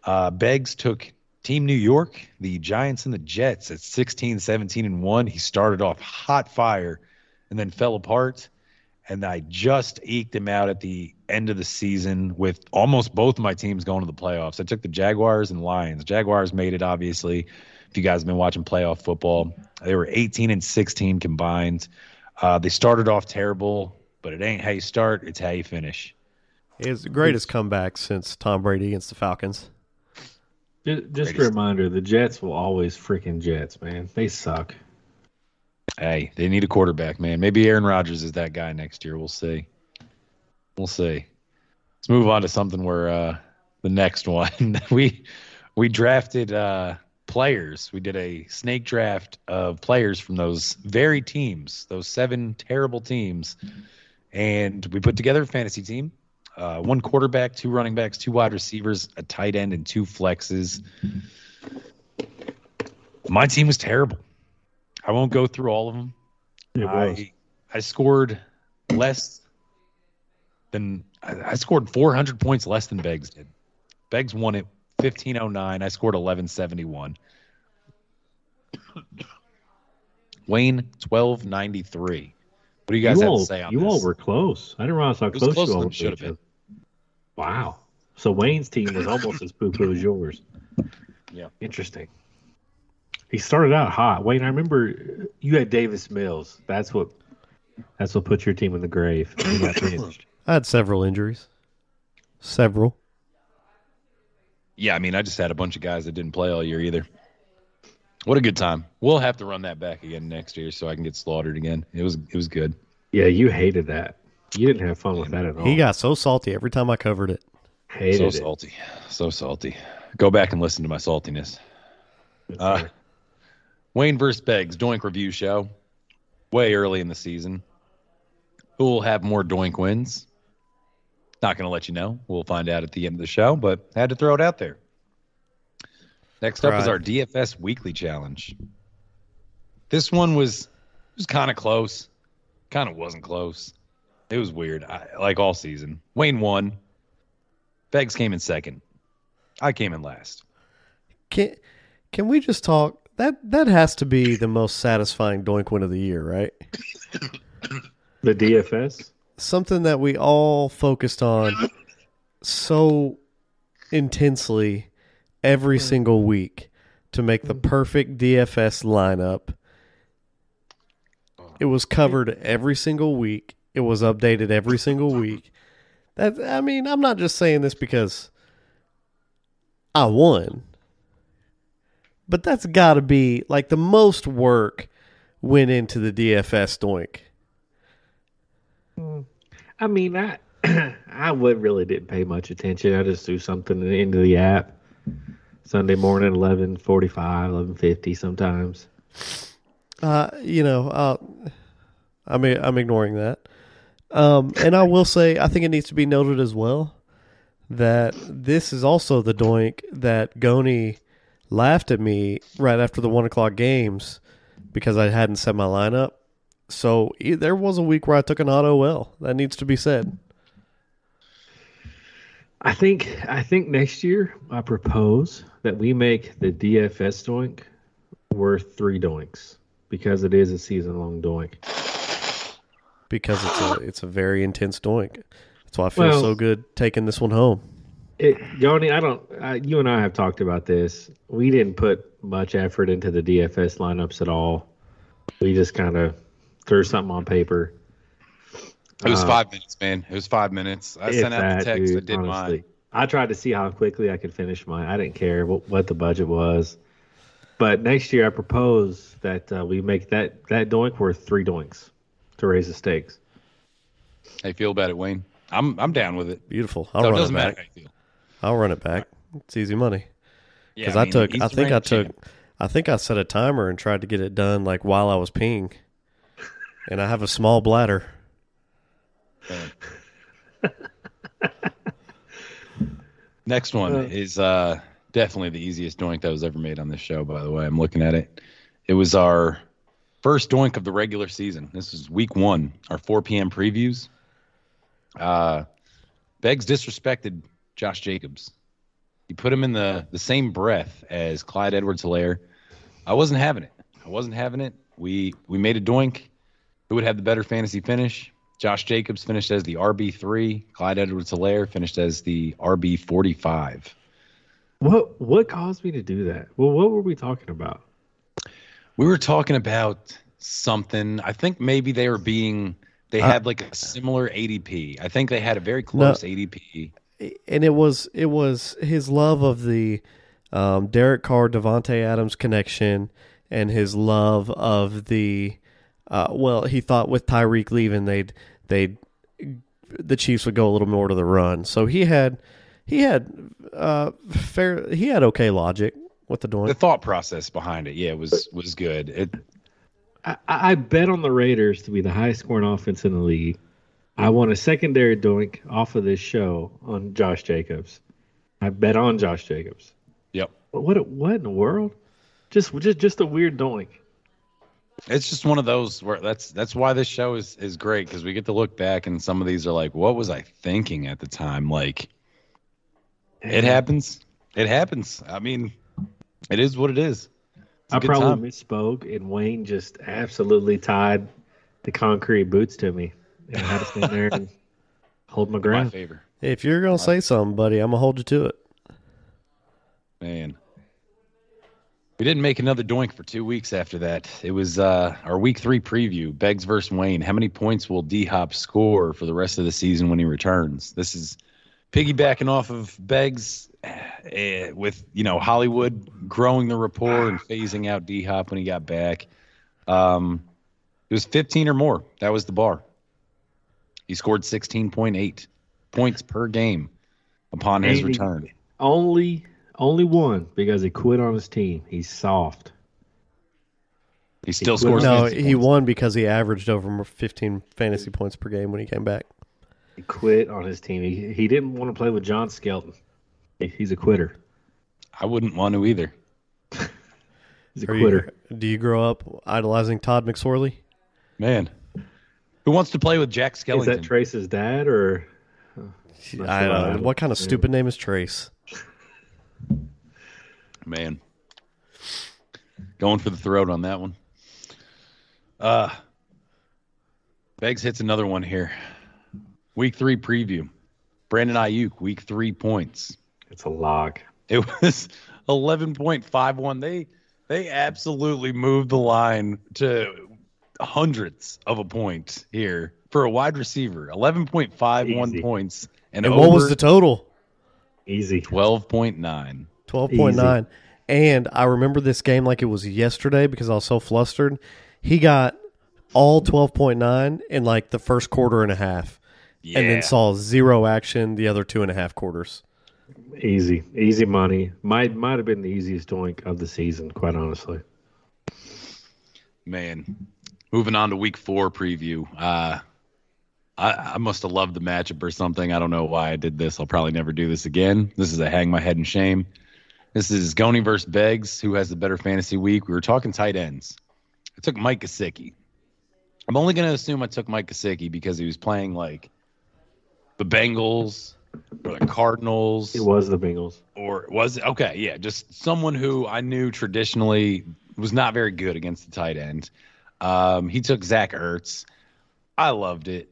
Uh, Beggs took Team New York, the Giants and the Jets at 16, 17, and 1. He started off hot fire and then fell apart. And I just eked him out at the end of the season with almost both of my teams going to the playoffs. I took the Jaguars and Lions. Jaguars made it, obviously. If you guys have been watching playoff football, they were 18 and 16 combined. Uh, they started off terrible, but it ain't how you start, it's how you finish. It's the greatest comeback since Tom Brady against the Falcons. Just, just a reminder: the Jets will always freaking Jets, man. They suck. Hey, they need a quarterback, man. Maybe Aaron Rodgers is that guy next year. We'll see. We'll see. Let's move on to something where uh, the next one we we drafted uh, players. We did a snake draft of players from those very teams, those seven terrible teams, and we put together a fantasy team. Uh, one quarterback, two running backs, two wide receivers, a tight end, and two flexes. My team was terrible. I won't go through all of them. It was. I I scored less than I, I scored 400 points less than Beggs did. Beggs won it 1509. I scored 1171. Wayne 1293. What do you guys you have all, to say on you this? You all were close. I didn't realize how close, closer you all should have other. Wow. So Wayne's team was almost as poo poo as yours. Yeah. Interesting. He started out hot. Wayne, I remember you had Davis Mills. That's what that's what put your team in the grave. He got finished. I had several injuries. Several. Yeah, I mean, I just had a bunch of guys that didn't play all year either. What a good time. We'll have to run that back again next year so I can get slaughtered again. It was it was good. Yeah, you hated that. You didn't have fun with that at all. He got so salty every time I covered it. hated so it. salty. So salty. go back and listen to my saltiness. Uh, Wayne versus Beggs Doink review show, way early in the season. Who will have more Doink wins? Not going to let you know. We'll find out at the end of the show, but had to throw it out there. Next up is our DFS weekly challenge. This one was was kind of close, kind of wasn't close. It was weird, I, like all season. Wayne won. Beggs came in second. I came in last. Can can we just talk? That that has to be the most satisfying doink win of the year, right? The DFS. Something that we all focused on so intensely every hmm. single week to make the hmm. perfect DFS lineup. Oh. It was covered every single week. It was updated every single week. That I mean, I'm not just saying this because I won. But that's got to be like the most work went into the DFS doink. I mean, I I would really didn't pay much attention. I just threw something into the app. Sunday morning, eleven forty-five, eleven fifty, sometimes. Uh, you know, uh, I mean, I'm ignoring that. Um, and I will say, I think it needs to be noted as well that this is also the doink that Goni laughed at me right after the one o'clock games because I hadn't set my lineup. So there was a week where I took an auto L. That needs to be said. I think I think next year I propose that we make the DFS doink worth three doinks because it is a season long doink. because it's a it's a very intense doink. That's why I feel Well- so good taking this one home. It, Yoni, I don't. I, you and I have talked about this. We didn't put much effort into the DFS lineups at all. We just kind of threw something on paper. It was Uh, five minutes, man. It was five minutes. I If sent out that, the text. I did honestly. mine. I tried to see how quickly I could finish mine. I didn't care what, what the budget was. But next year, I propose that uh, we make that that doink worth three doinks to raise the stakes. How you feel about it, Wayne? I'm I'm down with it. Beautiful. I'll So it run it doesn't matter back. how you feel. I'll run it back. It's easy money. Yeah, Because I, mean, took, I think I took, champ. I think I set a timer and tried to get it done like while I was peeing, and I have a small bladder. Next one Uh, is uh, definitely the easiest doink that was ever made on this show. By the way, I'm looking at it. It was our first doink of the regular season. This is week one, our 4 p.m. previews. Uh, Beggs disrespected Josh Jacobs. You put him in the the same breath as Clyde Edwards-Helaire. I wasn't having it. I wasn't having it. We we made a doink. Who would have the better fantasy finish? Josh Jacobs finished as the RB three. Clyde Edwards-Helaire finished as the RB forty five. What what caused me to do that? Well, what were we talking about? We were talking about something. I think maybe they were being. They Uh, had like a similar ADP. I think they had a very close ADP. And it was it was his love of the um, Derek Carr Davante Adams connection and his love of the uh, well he thought with Tyreek leaving they'd they'd the Chiefs would go a little more to the run so he had he had uh, fair he had okay logic with the doing The thought process behind it, yeah, was was good. It I, I bet on the Raiders to be the highest scoring offense in the league. I want a secondary doink off of this show on Josh Jacobs. I bet on Josh Jacobs. yep. But what what in the world? Just just just a weird doink. It's just one of those where that's that's why this show is is great because we get to look back and some of these are like, what was I thinking at the time? Like, it happens. It happens. I mean, it is what it is. I probably time. misspoke, and Wayne just absolutely tied the concrete boots to me. And I had to stand there and hold my my ground. favor, if you're gonna say something buddy I'm gonna hold you to it man. We didn't make another doink for two weeks after that. It was uh, our week three preview. Beggs versus Wayne. How many points will D Hop score for the rest of the season when he returns? This is piggybacking off of Beggs eh, with you know Hollywood growing the rapport and phasing out D Hop when he got back. Um, it was 15 or more. That was the bar. He scored 16.8 points per game upon his he- return. Only only won because he quit on his team. He's soft. He still quit scores. No, 50 he points. won because he averaged over 15 fantasy points per game when he came back. He quit on his team. He, he didn't want to play with John Skelton. He's a quitter. I wouldn't want to either. He's a Are quitter. you, do you grow up idolizing Todd McSorley? Man, who wants to play with Jack Skellington? Is that Trace's dad or? Not I don't know. What kind of stupid name is Trace? Man, going for the throat on that one. Uh, Beggs hits another one here. Week three preview. Brandon Aiyuk, week three points. It's a lock. It was eleven point five one. They they absolutely moved the line to hundreds of a point here for a wide receiver. Eleven point five one points and, And what was the total? Easy. twelve point nine? 12.9. And I remember this game like it was yesterday because I was so flustered. He got all 12.9 in like the first quarter and a half, Yeah, and then saw zero action the other two and a half quarters. Easy. Easy money. Might might have been the easiest doink of the season, quite honestly. man. Moving on to week four preview. Uh, I, I must have loved the matchup or something. I don't know why I did this. I'll probably never do this again. This is a hang my head in shame. This is Goni versus Beggs. Who has the better fantasy week? We were talking tight ends. I took Mike Gesicki. I'm only going to assume I took Mike Gesicki because he was playing like the Bengals or the Cardinals It was the Bengals. or was it okay yeah just someone who i knew traditionally was not very good against the tight end um, he took zach ertz. I loved it.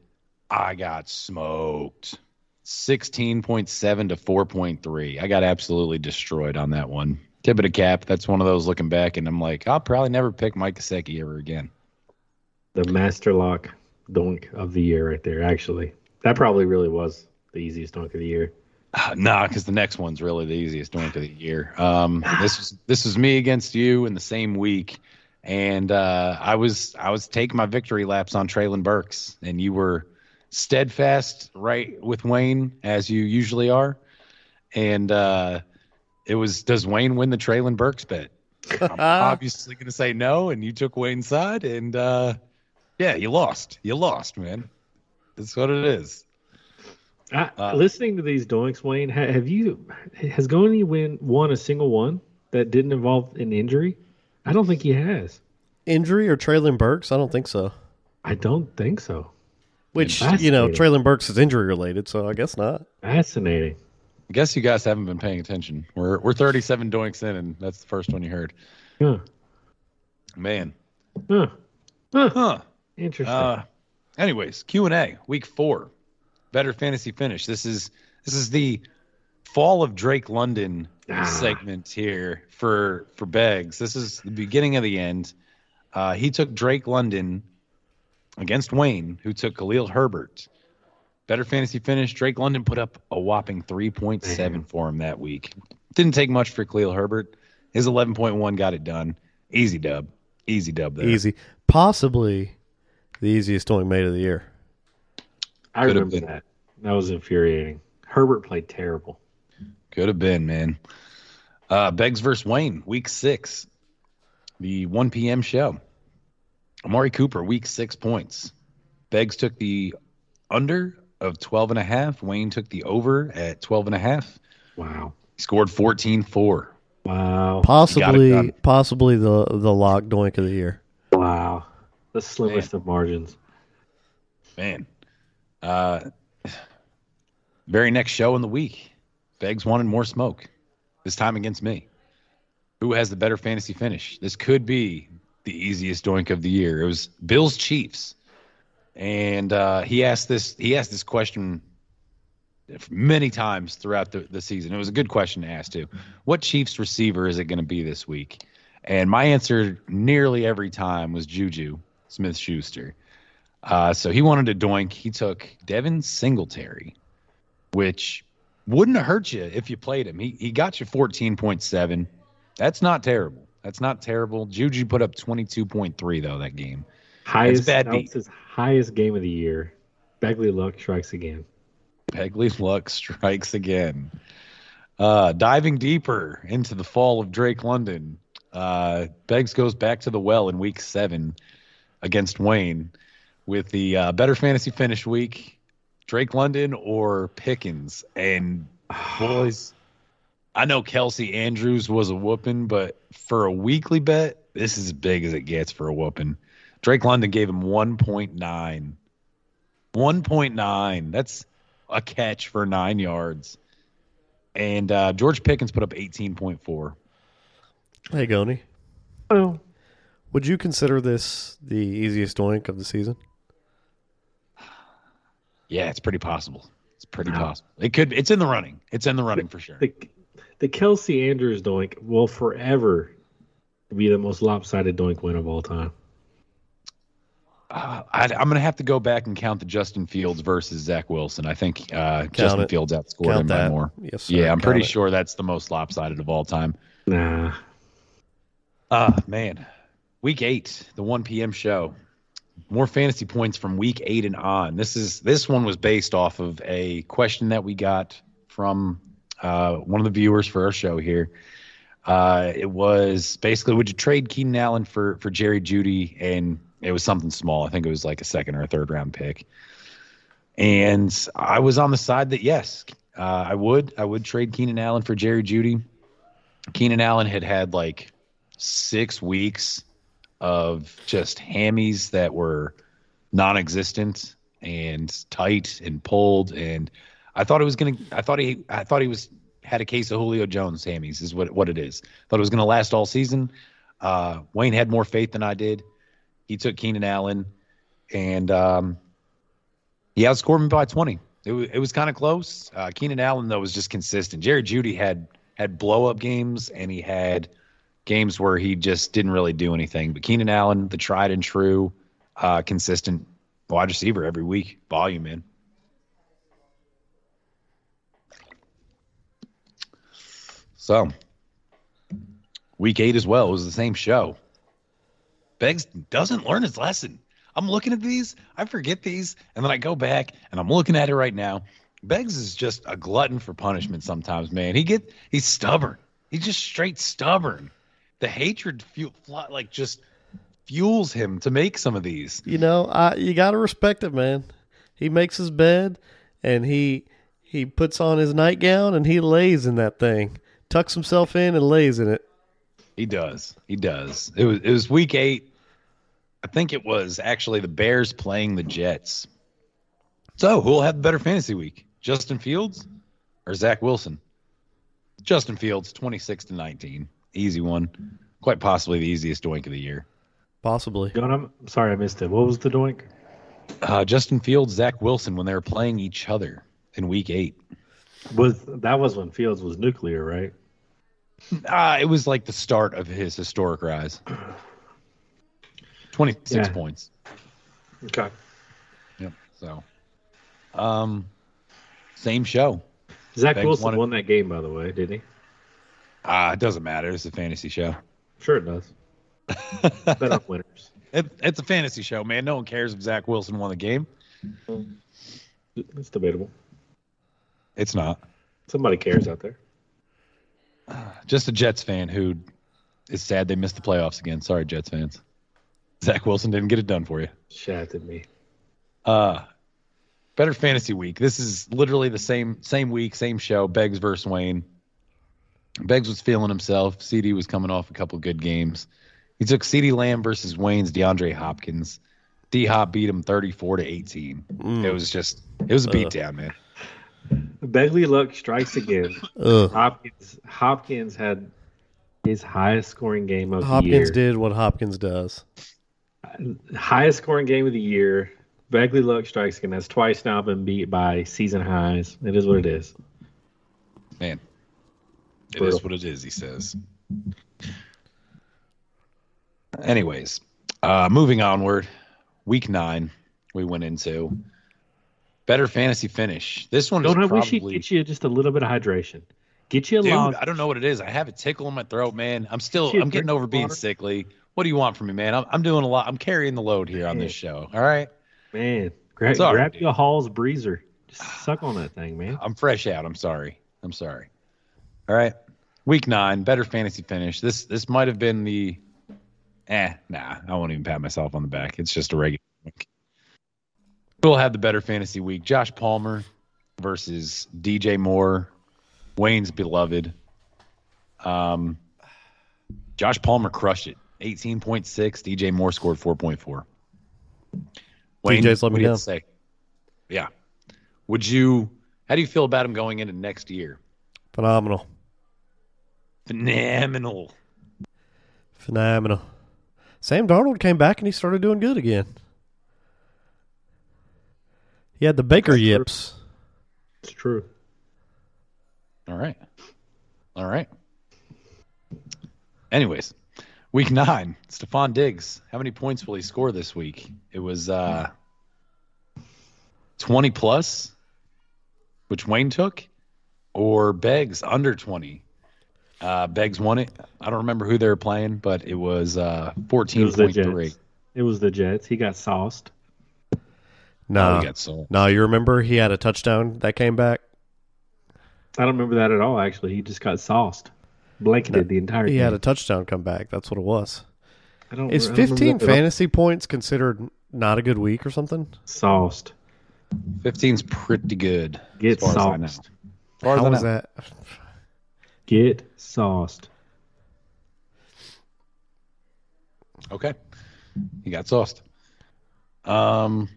I got smoked. 16.7 to 4.3 i got absolutely destroyed on that one. Tip of the cap. That's one of those looking back and i'm like i'll probably never pick mike Gesicki ever again. The master lock doink of the year, right there. Actually, that probably really was the easiest dunk of the year. Uh, nah, because the next one's really the easiest dunk of the year. Um, this was this was me against you in the same week, and uh, I was I was taking my victory laps on Treylon Burks, and you were steadfast right with Wayne as you usually are, and uh, it was does Wayne win the Treylon Burks bet? I'm obviously going to say no, and you took Wayne's side, and uh, yeah, you lost. You lost, man. That's what it is. I, Uh, listening to these doinks, Wayne, have you has Goni win won a single one that didn't involve an injury? I don't think he has. Injury or Treylon Burks? I don't think so. I don't think so. Which, you know, Fascinating. Treylon Burks is injury related, so I guess not. Fascinating. I guess you guys haven't been paying attention. We're we're 37 doinks in, and that's the first one you heard. Huh. Man, Huh. Huh. huh? Interesting. Uh, anyways, Q and A, week four, better fantasy finish. This is this is the fall of Drake London Ah. segment here for for Beggs. This is the beginning of the end. Uh, he took Drake London against Wayne, who took Khalil Herbert. Better fantasy finish. Drake London put up a whopping 3.7 for him that week. Didn't take much for Khalil Herbert. His 11.1 got it done. Easy dub. Easy dub there. Easy. Possibly the easiest doink made of the year. I could've remember that. That was infuriating. Herbert played terrible. Could have been, man. Uh, Beggs versus Wayne, week six, the 1 p.m. show. Amari Cooper, week six points. Beggs took the under of 12 and a half. Wayne took the over at 12 and a half. Wow. He scored 14 4. Wow. Possibly, possibly the the lock doink of the year. Wow. The slimmest of margins. Man. Uh, very next show in the week, Beggs wanted more smoke. This time against me. Who has the better fantasy finish? This could be the easiest doink of the year. It was Bills Chiefs, and uh, he asked this. He asked this question many times throughout the, the season. It was a good question to ask too. What Chiefs receiver is it going to be this week? And my answer nearly every time was Juju Smith Schuster. Uh, so he wanted a doink. He took Devin Singletary, which wouldn't have hurt you if you played him. He he got you 14.7. That's not terrible. That's not terrible. Juju put up 22.3 though that game. Highest bad beat. his highest game of the year. Begley Luck strikes again. Begley Luck strikes again. Uh, diving deeper into the fall of Drake London, uh, Beggs goes back to the well in week seven against Wayne with the uh, better fantasy finish week, Drake London or Pickens. And boys, I know Kelce Andrews was a whooping, but for a weekly bet, this is as big as it gets for a whooping. Drake London gave him 1.9. 1.9. That's a catch for nine yards. And uh, George Pickens put up 18.4. Hey, Goni. Oh, Would you consider this the easiest doink of the season? Yeah, it's pretty possible. It's pretty possible. It could. It's in the running. It's in the running for sure. the the Kelce Andrews doink will forever be the most lopsided doink win of all time. Uh, I, I'm going to have to go back and count the Justin Fields versus Zach Wilson. I think uh, Justin it. Fields outscored Count him by more. Yes, sir. Yeah, I'm Count pretty it. sure that's the most lopsided of all time. Nah, Ah, man. Week eight, the 1 p.m. show. More fantasy points from week eight and on. This is this one was based off of a question that we got from uh, one of the viewers for our show here. Uh, it was basically, would you trade Keenan Allen for for Jerry Jeudy? And it was something small. I think it was like a second or a third round pick. And I was on the side that yes, uh, I would. I would trade Keenan Allen for Jerry Jeudy. Keenan Allen had had like six weeks of just hammies that were non-existent and tight and pulled and I thought it was gonna I thought he I thought he was had a case of Julio Jones hammies is what what it is. Thought it was gonna last all season. Uh, Wayne had more faith than I did. He took Keenan Allen and um, he outscored me by 20. It was, it was kind of close. Uh, Keenan Allen though was just consistent. Jerry Jeudy had had blow up games and he had games where he just didn't really do anything. But Keenan Allen, the tried and true, uh, consistent wide receiver every week, volume in. So, week eight as well was the same show. Beggs doesn't learn his lesson. I'm looking at these, I forget these, and then I go back and I'm looking at it right now. Beggs is just a glutton for punishment sometimes, man. He get he's stubborn. He's just straight stubborn. The hatred fuel, like just fuels him to make some of these. You know, I you got to respect it, man. He makes his bed and he he puts on his nightgown and he lays in that thing. Tucks himself in and lays in it. He does. He does. It was it was week eight. I think it was actually the Bears playing the Jets. So who'll have the better fantasy week? Justin Fields or Zach Wilson? Justin Fields, twenty six to nineteen. Easy one. Quite possibly the easiest doink of the year. Possibly. John, I'm sorry I missed it. What was the doink? Uh, Justin Fields, Zach Wilson when they were playing each other in week eight. Was that was when Fields was nuclear, right? Uh, it was like the start of his historic rise. 26 Yeah. points. Okay. Yep. So, um, same show. Zach Beggs Wilson wanted- won that game, by the way, didn't he? Uh, it doesn't matter. It's a fantasy show. Sure, it does. Bet on winners. It, it's a fantasy show, man. No one cares if Zach Wilson won the game. It's debatable. It's not. Somebody cares out there. Just a Jets fan who is sad they missed the playoffs again. Sorry, Jets fans. Zach Wilson didn't get it done for you. Shafted me. Uh, better fantasy week. This is literally the same same week, same show. Beggs versus Wayne. Beggs was feeling himself. CeeDee was coming off a couple good games. He took CeeDee Lamb versus Wayne's DeAndre Hopkins. D Hop beat him 34 to 18. Mm. It was just it was a beatdown, man. Begley luck strikes again. Ugh. Hopkins Hopkins had his highest scoring game of the year. Hopkins did what Hopkins does. Highest scoring game of the year. Begley luck strikes again. That's twice now been beat by season highs. It is what it is. Man. It Brutal. is what it is, he says. Anyways, uh moving onward. Week nine we went into. Better fantasy finish. This one Don't we should probably get you just a little bit of hydration. Get you a Dude, log. I don't know what it is. I have a tickle in my throat, man. I'm still Shit, I'm getting drink over being water. sickly. What do you want from me, man? I'm, I'm doing a lot. I'm carrying the load here on this show. All right. Man, grab, Sorry, grab dude. you a Hall's breezer. Just suck on that thing, man. I'm fresh out. I'm sorry. I'm sorry. All right. Week nine, better fantasy finish. This this might have been the eh, nah, I won't even pat myself on the back. It's just a regular week. We'll have the better fantasy week. Josh Palmer versus DJ Moore, Wayne's beloved. Um Josh Palmer crushed it. 18.6. DJ Moore scored 4.4. Wayne, DJ's let me do you have to say? Yeah. Would you how do you feel about him going into next year? Phenomenal. Phenomenal. Phenomenal. Sam Darnold came back and he started doing good again. He had the Baker That's true. yips. It's true. All right. All right. Anyways, week nine, Stefon Diggs. How many points will he score this week? It was uh 20 plus, which Wayne took, or Beggs under 20. Uh Beggs won it. I don't remember who they were playing, but it was uh It was the 14.3. Jets. It was the Jets. He got sauced. Oh, No, he got sold. no, you remember he had a touchdown that came back. I don't remember that at all. Actually, he just got sauced, blanketed the entire. He game. had a touchdown come back. That's what it was. I don't, Is I don't 15 that at all. fantasy points considered not a good week or something? sauced? 15's pretty good. Get as far as I know. sauced. As far as I How was know. that? Get sauced. Okay. He got sauced. Um,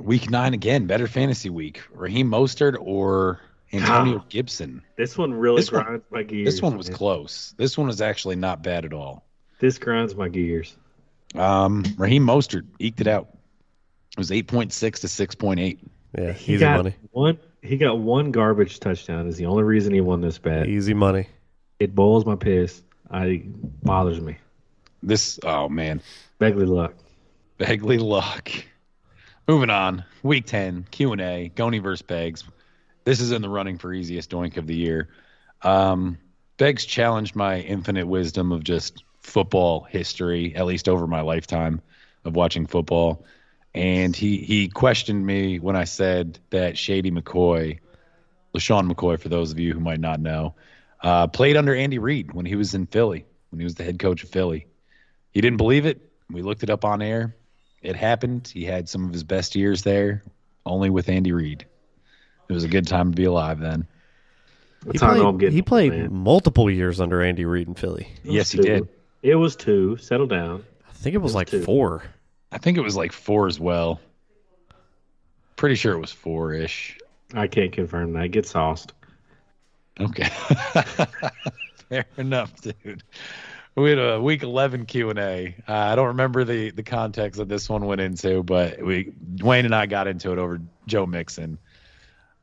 week nine again, better fantasy week. Raheem Mostert or Antonio. Gibson. This one really This one- grinds my gears. This one was man. close. This one was actually not bad at all. This grinds my gears. Um, Raheem Mostert eked it out. It was eight point six to six point eight. Yeah, He easy got money. one. He got one garbage touchdown. Is the only reason he won this bet. Easy money. It boils my piss. I bothers me. This oh man, Begley luck. Begley luck. Moving on, week ten Q and A. Goni versus Beggs. This is in the running for easiest doink of the year. Um, Beggs challenged my infinite wisdom of just football history, at least over my lifetime of watching football. And he he questioned me when I said that Shady McCoy, LeSean McCoy, for those of you who might not know, uh, played under Andy Reid when he was in Philly, when he was the head coach of Philly. He didn't believe it. We looked it up on air. It happened. He had some of his best years there, only with Andy Reid. It was a good time to be alive then. He That's how I know I'm played, getting he played man. multiple years under Andy Reid in Philly. It was Yes, he did. It was two. Settle down. I think it was was like two. four. I think it was like four as well. Pretty sure it was four ish. I can't confirm that. Get sauced. Okay. Fair enough, dude. We had a week 11 Q&A. Uh, I don't remember the, the context that this one went into, but we Wayne and I got into it over Joe Mixon.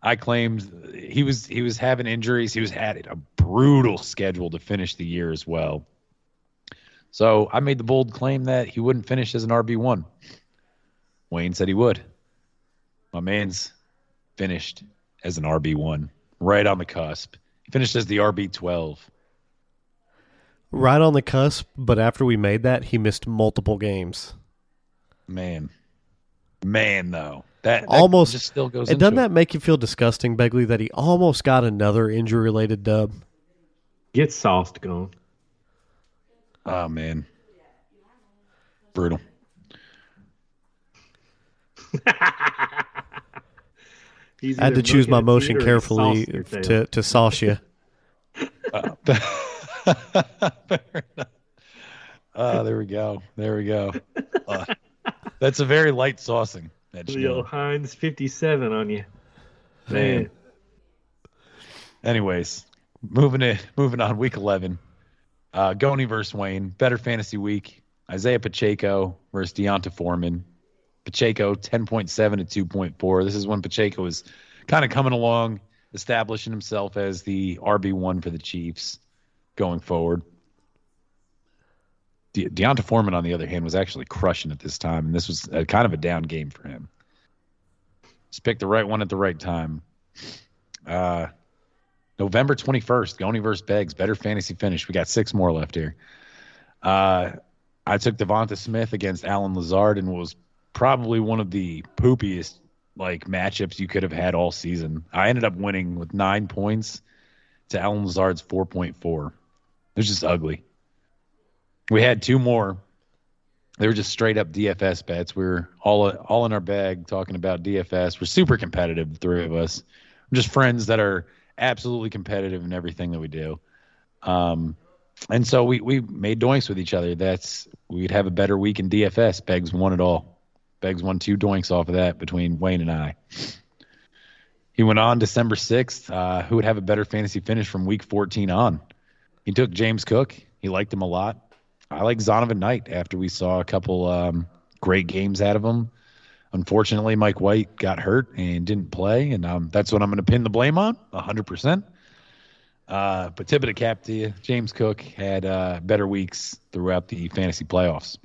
I claimed he was he was having injuries. He was had a brutal schedule to finish the year as well. So I made the bold claim that he wouldn't finish as an RB1. Wayne said he would. My man's finished as an RB1, right on the cusp. He finished as the RB12. Right on the cusp, but after we made that, he missed multiple games. Man, man, though that, that Almost- just still goes. And doesn't it. that make you feel disgusting, Begley, that he almost got another injury related dub? Get sauced going. Oh man, brutal. He's I had to choose my motion teat or he's carefully sauced your tail. to, to sauce you. Fair enough. Ah, there we go. There we go. Uh, that's a very light saucing. That The old you Heinz 57 on you. Man. Man. Anyways, moving it, moving on. Week eleven, uh, Goni versus Wayne. Better fantasy week. Isaiah Pacheco versus D'Onta Foreman. Pacheco ten point seven to two point four. This is when Pacheco was kind of coming along, establishing himself as the RB one for the Chiefs going forward. De- D'Onta Foreman, on the other hand, was actually crushing at this time, and this was a, kind of a down game for him. Just picked the right one at the right time. Uh, November 21st, Goni versus Beggs, better fantasy finish. We got six more left here. Uh, I took Devonta Smith against Allen Lazard and was probably one of the poopiest like matchups you could have had all season. I ended up winning with nine points to Allen Lazard's 4.4. It was just ugly. We had two more. They were just straight up DFS bets. We were all all in our bag talking about DFS. We're super competitive, the three of us. We're just friends that are absolutely competitive in everything that we do. Um, and so we we made doinks with each other. That's we'd have a better week in DFS. Beggs won it all. Beggs won two doinks off of that between Wayne and I. He went on December 6th. Uh, who would have a better fantasy finish from week 14 on? He took James Cook. He liked him a lot. I like Zonovan Knight after we saw a couple um, great games out of him. Unfortunately, Mike White got hurt and didn't play, and um, that's what I'm going to pin the blame on 100%. Uh, but tip of the cap to you, James Cook had uh, better weeks throughout the fantasy playoffs.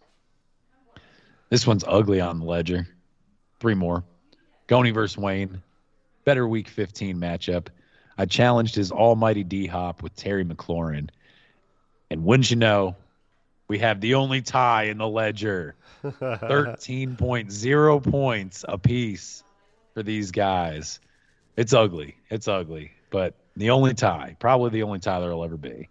This one's ugly on the ledger. Three more. Goni versus Wayne. Better week 15 matchup. I challenged his almighty D Hop with Terry McLaurin. And wouldn't you know, we have the only tie in the ledger 13.0 points apiece for these guys. It's ugly. It's ugly. But the only tie, probably the only tie there'll ever be.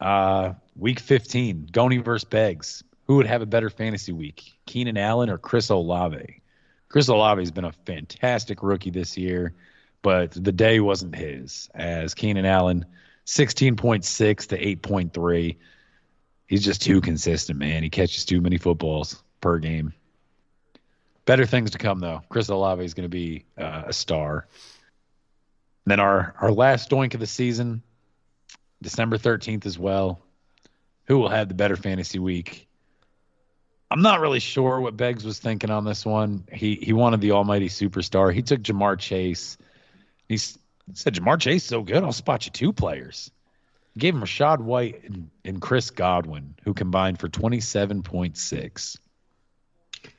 Uh, week 15, Goni versus Beggs. Who would have a better fantasy week, Keenan Allen or Chris Olave? Chris Olave has been a fantastic rookie this year, but the day wasn't his. As Keenan Allen, 16.6 to 8.3. He's just too consistent, man. He catches too many footballs per game. Better things to come, though. Chris Olave is going to be uh, a star. And then our, our last doink of the season, December 13th as well. Who will have the better fantasy week? I'm not really sure what Beggs was thinking on this one. He he wanted the almighty superstar. He took Ja'Marr Chase. He said, Ja'Marr Chase is so good, I'll spot you two players. Gave him Rachaad White and, and Chris Godwin, who combined for 27.6.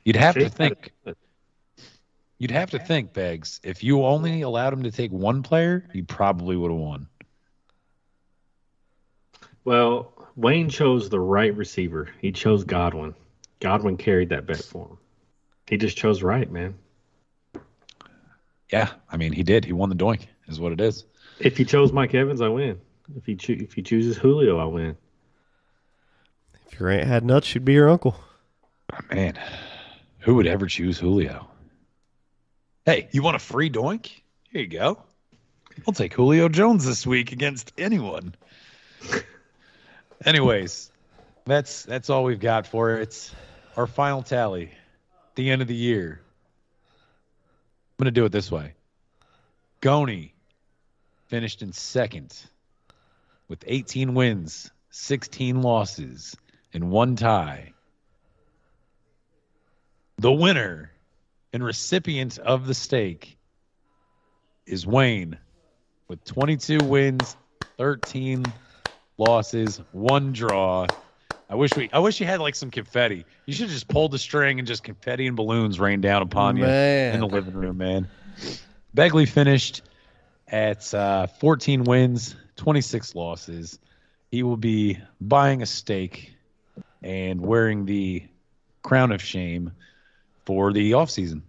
You'd have to think. You'd have to think, Beggs, if you only allowed him to take one player, you probably would have won. Well, Wayne chose the right receiver. He chose Godwin. Godwin carried that bet for him. He just chose right, man. Yeah, I mean, he did. He won the doink, is what it is. If he chose Mike Evans, I win. If he cho- if he chooses Julio, I win. If your aunt had nuts, she'd be your uncle. Oh, man, who would ever choose Julio? Hey, you want a free doink? Here you go. I'll take Julio Jones this week against anyone. Anyways, that's that's all we've got for it. It's our final tally. The end of the year. I'm gonna do it this way. Goni finished in second with 18 wins, 16 losses, and one tie. The winner and recipient of the steak is Wayne with 22 wins, 13 losses, one draw. I wish we I wish you had like some confetti. You should have just pulled the string and just confetti and balloons rain down upon Man. you in the living room, man. Begley finished at uh, 14 wins, 26 losses. He will be buying a steak and wearing the crown of shame for the offseason.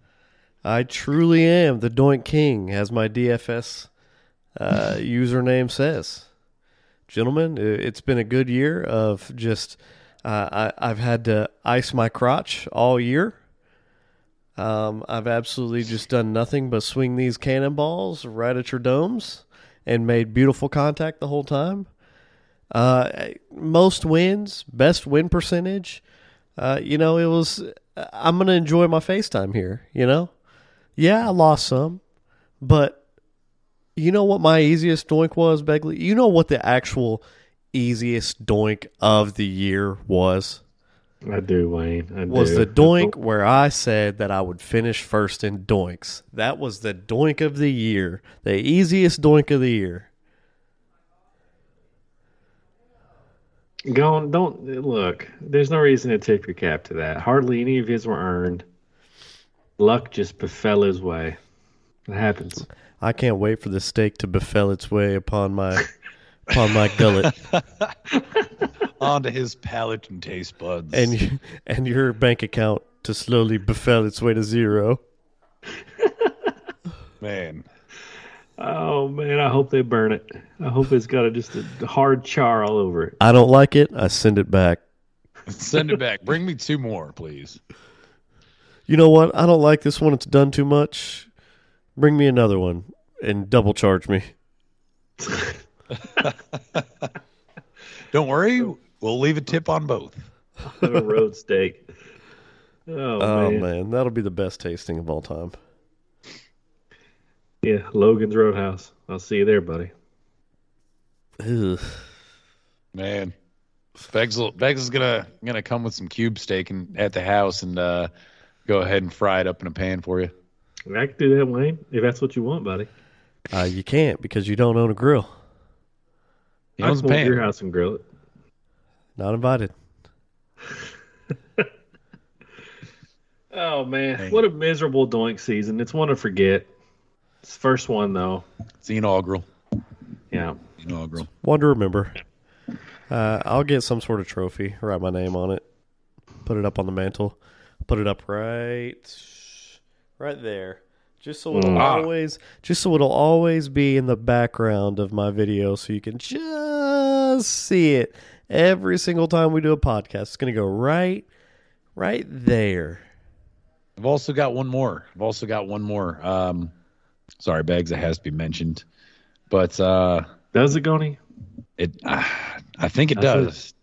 I truly am the Doink King, as my DFS uh, username says. Gentlemen, it's been a good year of just. Uh, I, I've had to ice my crotch all year. Um, I've absolutely just done nothing but swing these cannonballs right at your domes and made beautiful contact the whole time. Uh, most wins, best win percentage. Uh, you know, it was. I'm gonna enjoy my FaceTime here. You know, yeah, I lost some, but you know what my easiest doink was, Begley? You know what the actual easiest doink of the year was? I do, Wayne. I Was do. the doink where I said that I would finish first in doinks. That was the doink of the year. The easiest doink of the year. Go on, don't look. There's no reason to tip your cap to that. Hardly any of his were earned. Luck just befell his way. It happens. I can't wait for the steak to befell its way upon my upon my gullet Onto his palate and taste buds. and and your bank account to slowly befell its way to zero. man, Oh man, I hope they burn it. I hope it's got a, just a hard char all over it. I don't like it. I send it back. Send it back. Bring me two more, please. You know what? I don't like this one. It's done too much. Bring me another one and double charge me. Don't worry, we'll leave a tip on both. a road steak. Oh, Oh man. man, that'll be the best tasting of all time. Yeah, Logan's Roadhouse. I'll see you there, buddy. Ugh. Man, Beggs, will- Beggs is gonna gonna come with some cube steak and, at the house and uh, go ahead and fry it up in a pan for you. I can do that, Wayne, if that's what you want, buddy. Uh, you can't because you don't own a grill. He I owns a can go to your house and grill it. Not invited. Oh man, Dang. what a miserable doink season. It's one to forget. It's the first one though. It's the inaugural. Yeah. Inaugural. One to remember. Uh, I'll get some sort of trophy, write my name on it, put it up on the mantle, put it up right, right there, just so it'll Mm. Ah. always, just so it'll always be in the background of my video, so you can just see it every single time we do a podcast. It's gonna go right, right there. I've also got one more. I've also got one more. Um, sorry, Beggs. it has to be mentioned, but uh, Does it, Goni? it. Uh, I think it That's does.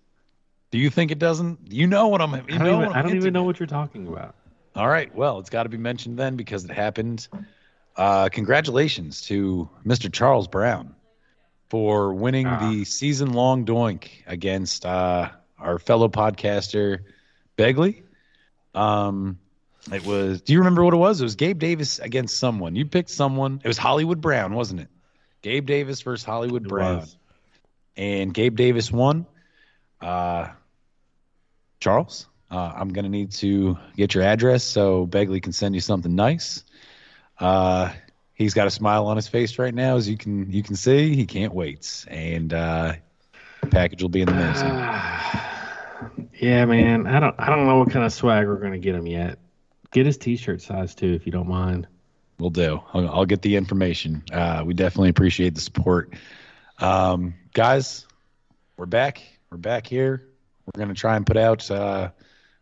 Do you think it doesn't? You know what I'm. You I don't, know even, I don't even know what you're talking about. All right. Well, it's got to be mentioned then because it happened. Uh, congratulations to Mr. Charles Brown for winning Ah. the season long doink against uh, our fellow podcaster Begley. Um, it was. Do you remember what it was? It was Gabe Davis against someone. You picked someone. It was Hollywood Brown, wasn't it? Gabe Davis versus Hollywood It Brown, was. and Gabe Davis won. Uh, Charles, uh, I'm going to need to get your address so Begley can send you something nice. Uh, he's got a smile on his face right now, as you can you can see. He can't wait, and uh, the package will be in the mail. soon. yeah, man. I don't. I don't know what kind of swag we're gonna get him yet. Get his T-shirt size too, if you don't mind. We'll do. I'll, I'll get the information. Uh, we definitely appreciate the support, um, guys. We're back. We're back here. We're going to try and put out uh,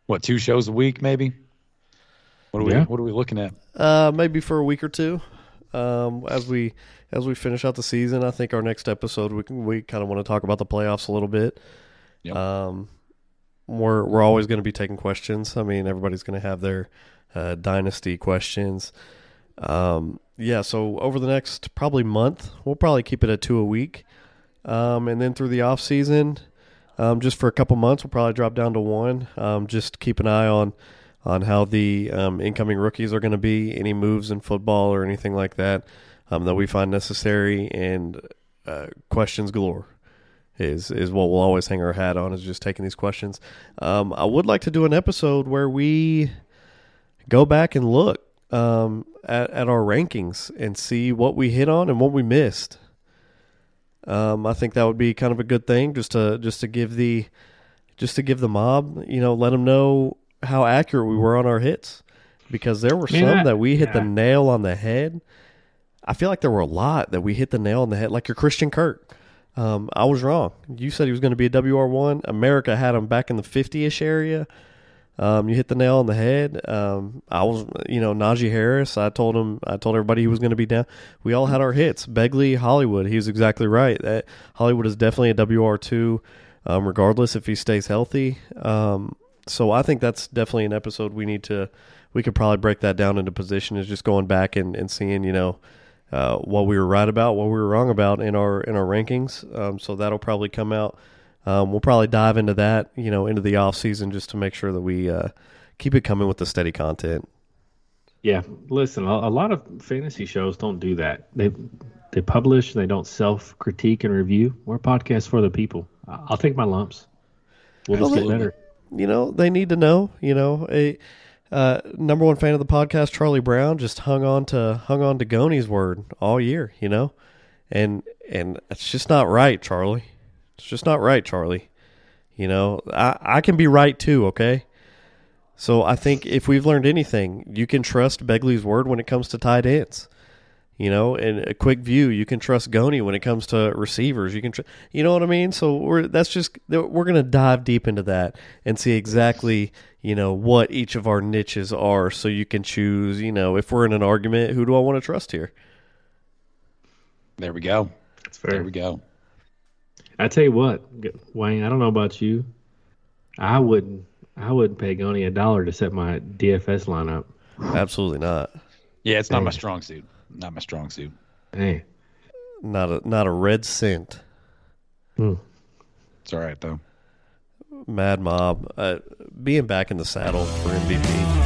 what two shows a week, maybe. What are we What are we looking at? Uh, maybe for a week or two, um, as we as we finish out the season. I think our next episode we can, we kind of want to talk about the playoffs a little bit. Yep. Um, we're we're always going to be taking questions. I mean, everybody's going to have their uh, dynasty questions. Um, yeah, so over the next probably month, we'll probably keep it at two a week, um, and then through the off season, um, just for a couple months, we'll probably drop down to one. Um, just keep an eye on on how the um, incoming rookies are going to be, any moves in football or anything like that um, that we find necessary, and uh, questions galore is is what we'll always hang our hat on is just taking these questions. Um, I would like to do an episode where we go back and look um, at at our rankings and see what we hit on and what we missed. Um, I think that would be kind of a good thing just to just to give the just to give the mob, you know, let them know how accurate we were on our hits because there were some that we hit the nail on the head. I feel like there were a lot that we hit the nail on the head, like your Christian Kirk. Um, I was wrong. You said he was going to be a WR1. America had him back in the 50 ish area. Um, you hit the nail on the head. Um, I was, you know, Najee Harris. I told him, I told everybody he was going to be down. We all had our hits. Begley, Hollywood. He was exactly right. That Hollywood is definitely a WR2, um, regardless if he stays healthy. Um, so I think that's definitely an episode we need to. We could probably break that down into position. Is just going back and, and seeing, you know, uh, what we were right about, what we were wrong about in our in our rankings. Um, so that'll probably come out. Um, we'll probably dive into that, you know, into the off season just to make sure that we uh, keep it coming with the steady content. Yeah, listen, a, a lot of fantasy shows don't do that. They they publish, they don't self critique and review. We're a podcast for the people. I'll take my lumps. We'll just get better. You know, they need to know. You know, a uh, number one fan of the podcast, Charlie Brown, just hung on to hung on to Goni's word all year. You know, and and it's just not right, Charlie. It's just not right, Charlie. You know, I I can be right too. Okay. So I think if we've learned anything, you can trust Begley's word when it comes to tight ends. You know, and a quick view, you can trust Goni when it comes to receivers. You can, tr- you know what I mean. So we're that's just we're gonna dive deep into that and see exactly you know what each of our niches are, so you can choose. You know, if we're in an argument, who do I want to trust here? There we go. That's fair. There we go. I tell you what, Wayne. I don't know about you. I wouldn't. I wouldn't pay Goni a dollar to set my DFS lineup. Absolutely not. Yeah, it's not my strong suit. Not my strong suit. Hey, Not a not a red cent. It's all right though. Mad Mob, uh, being back in the saddle for MVP.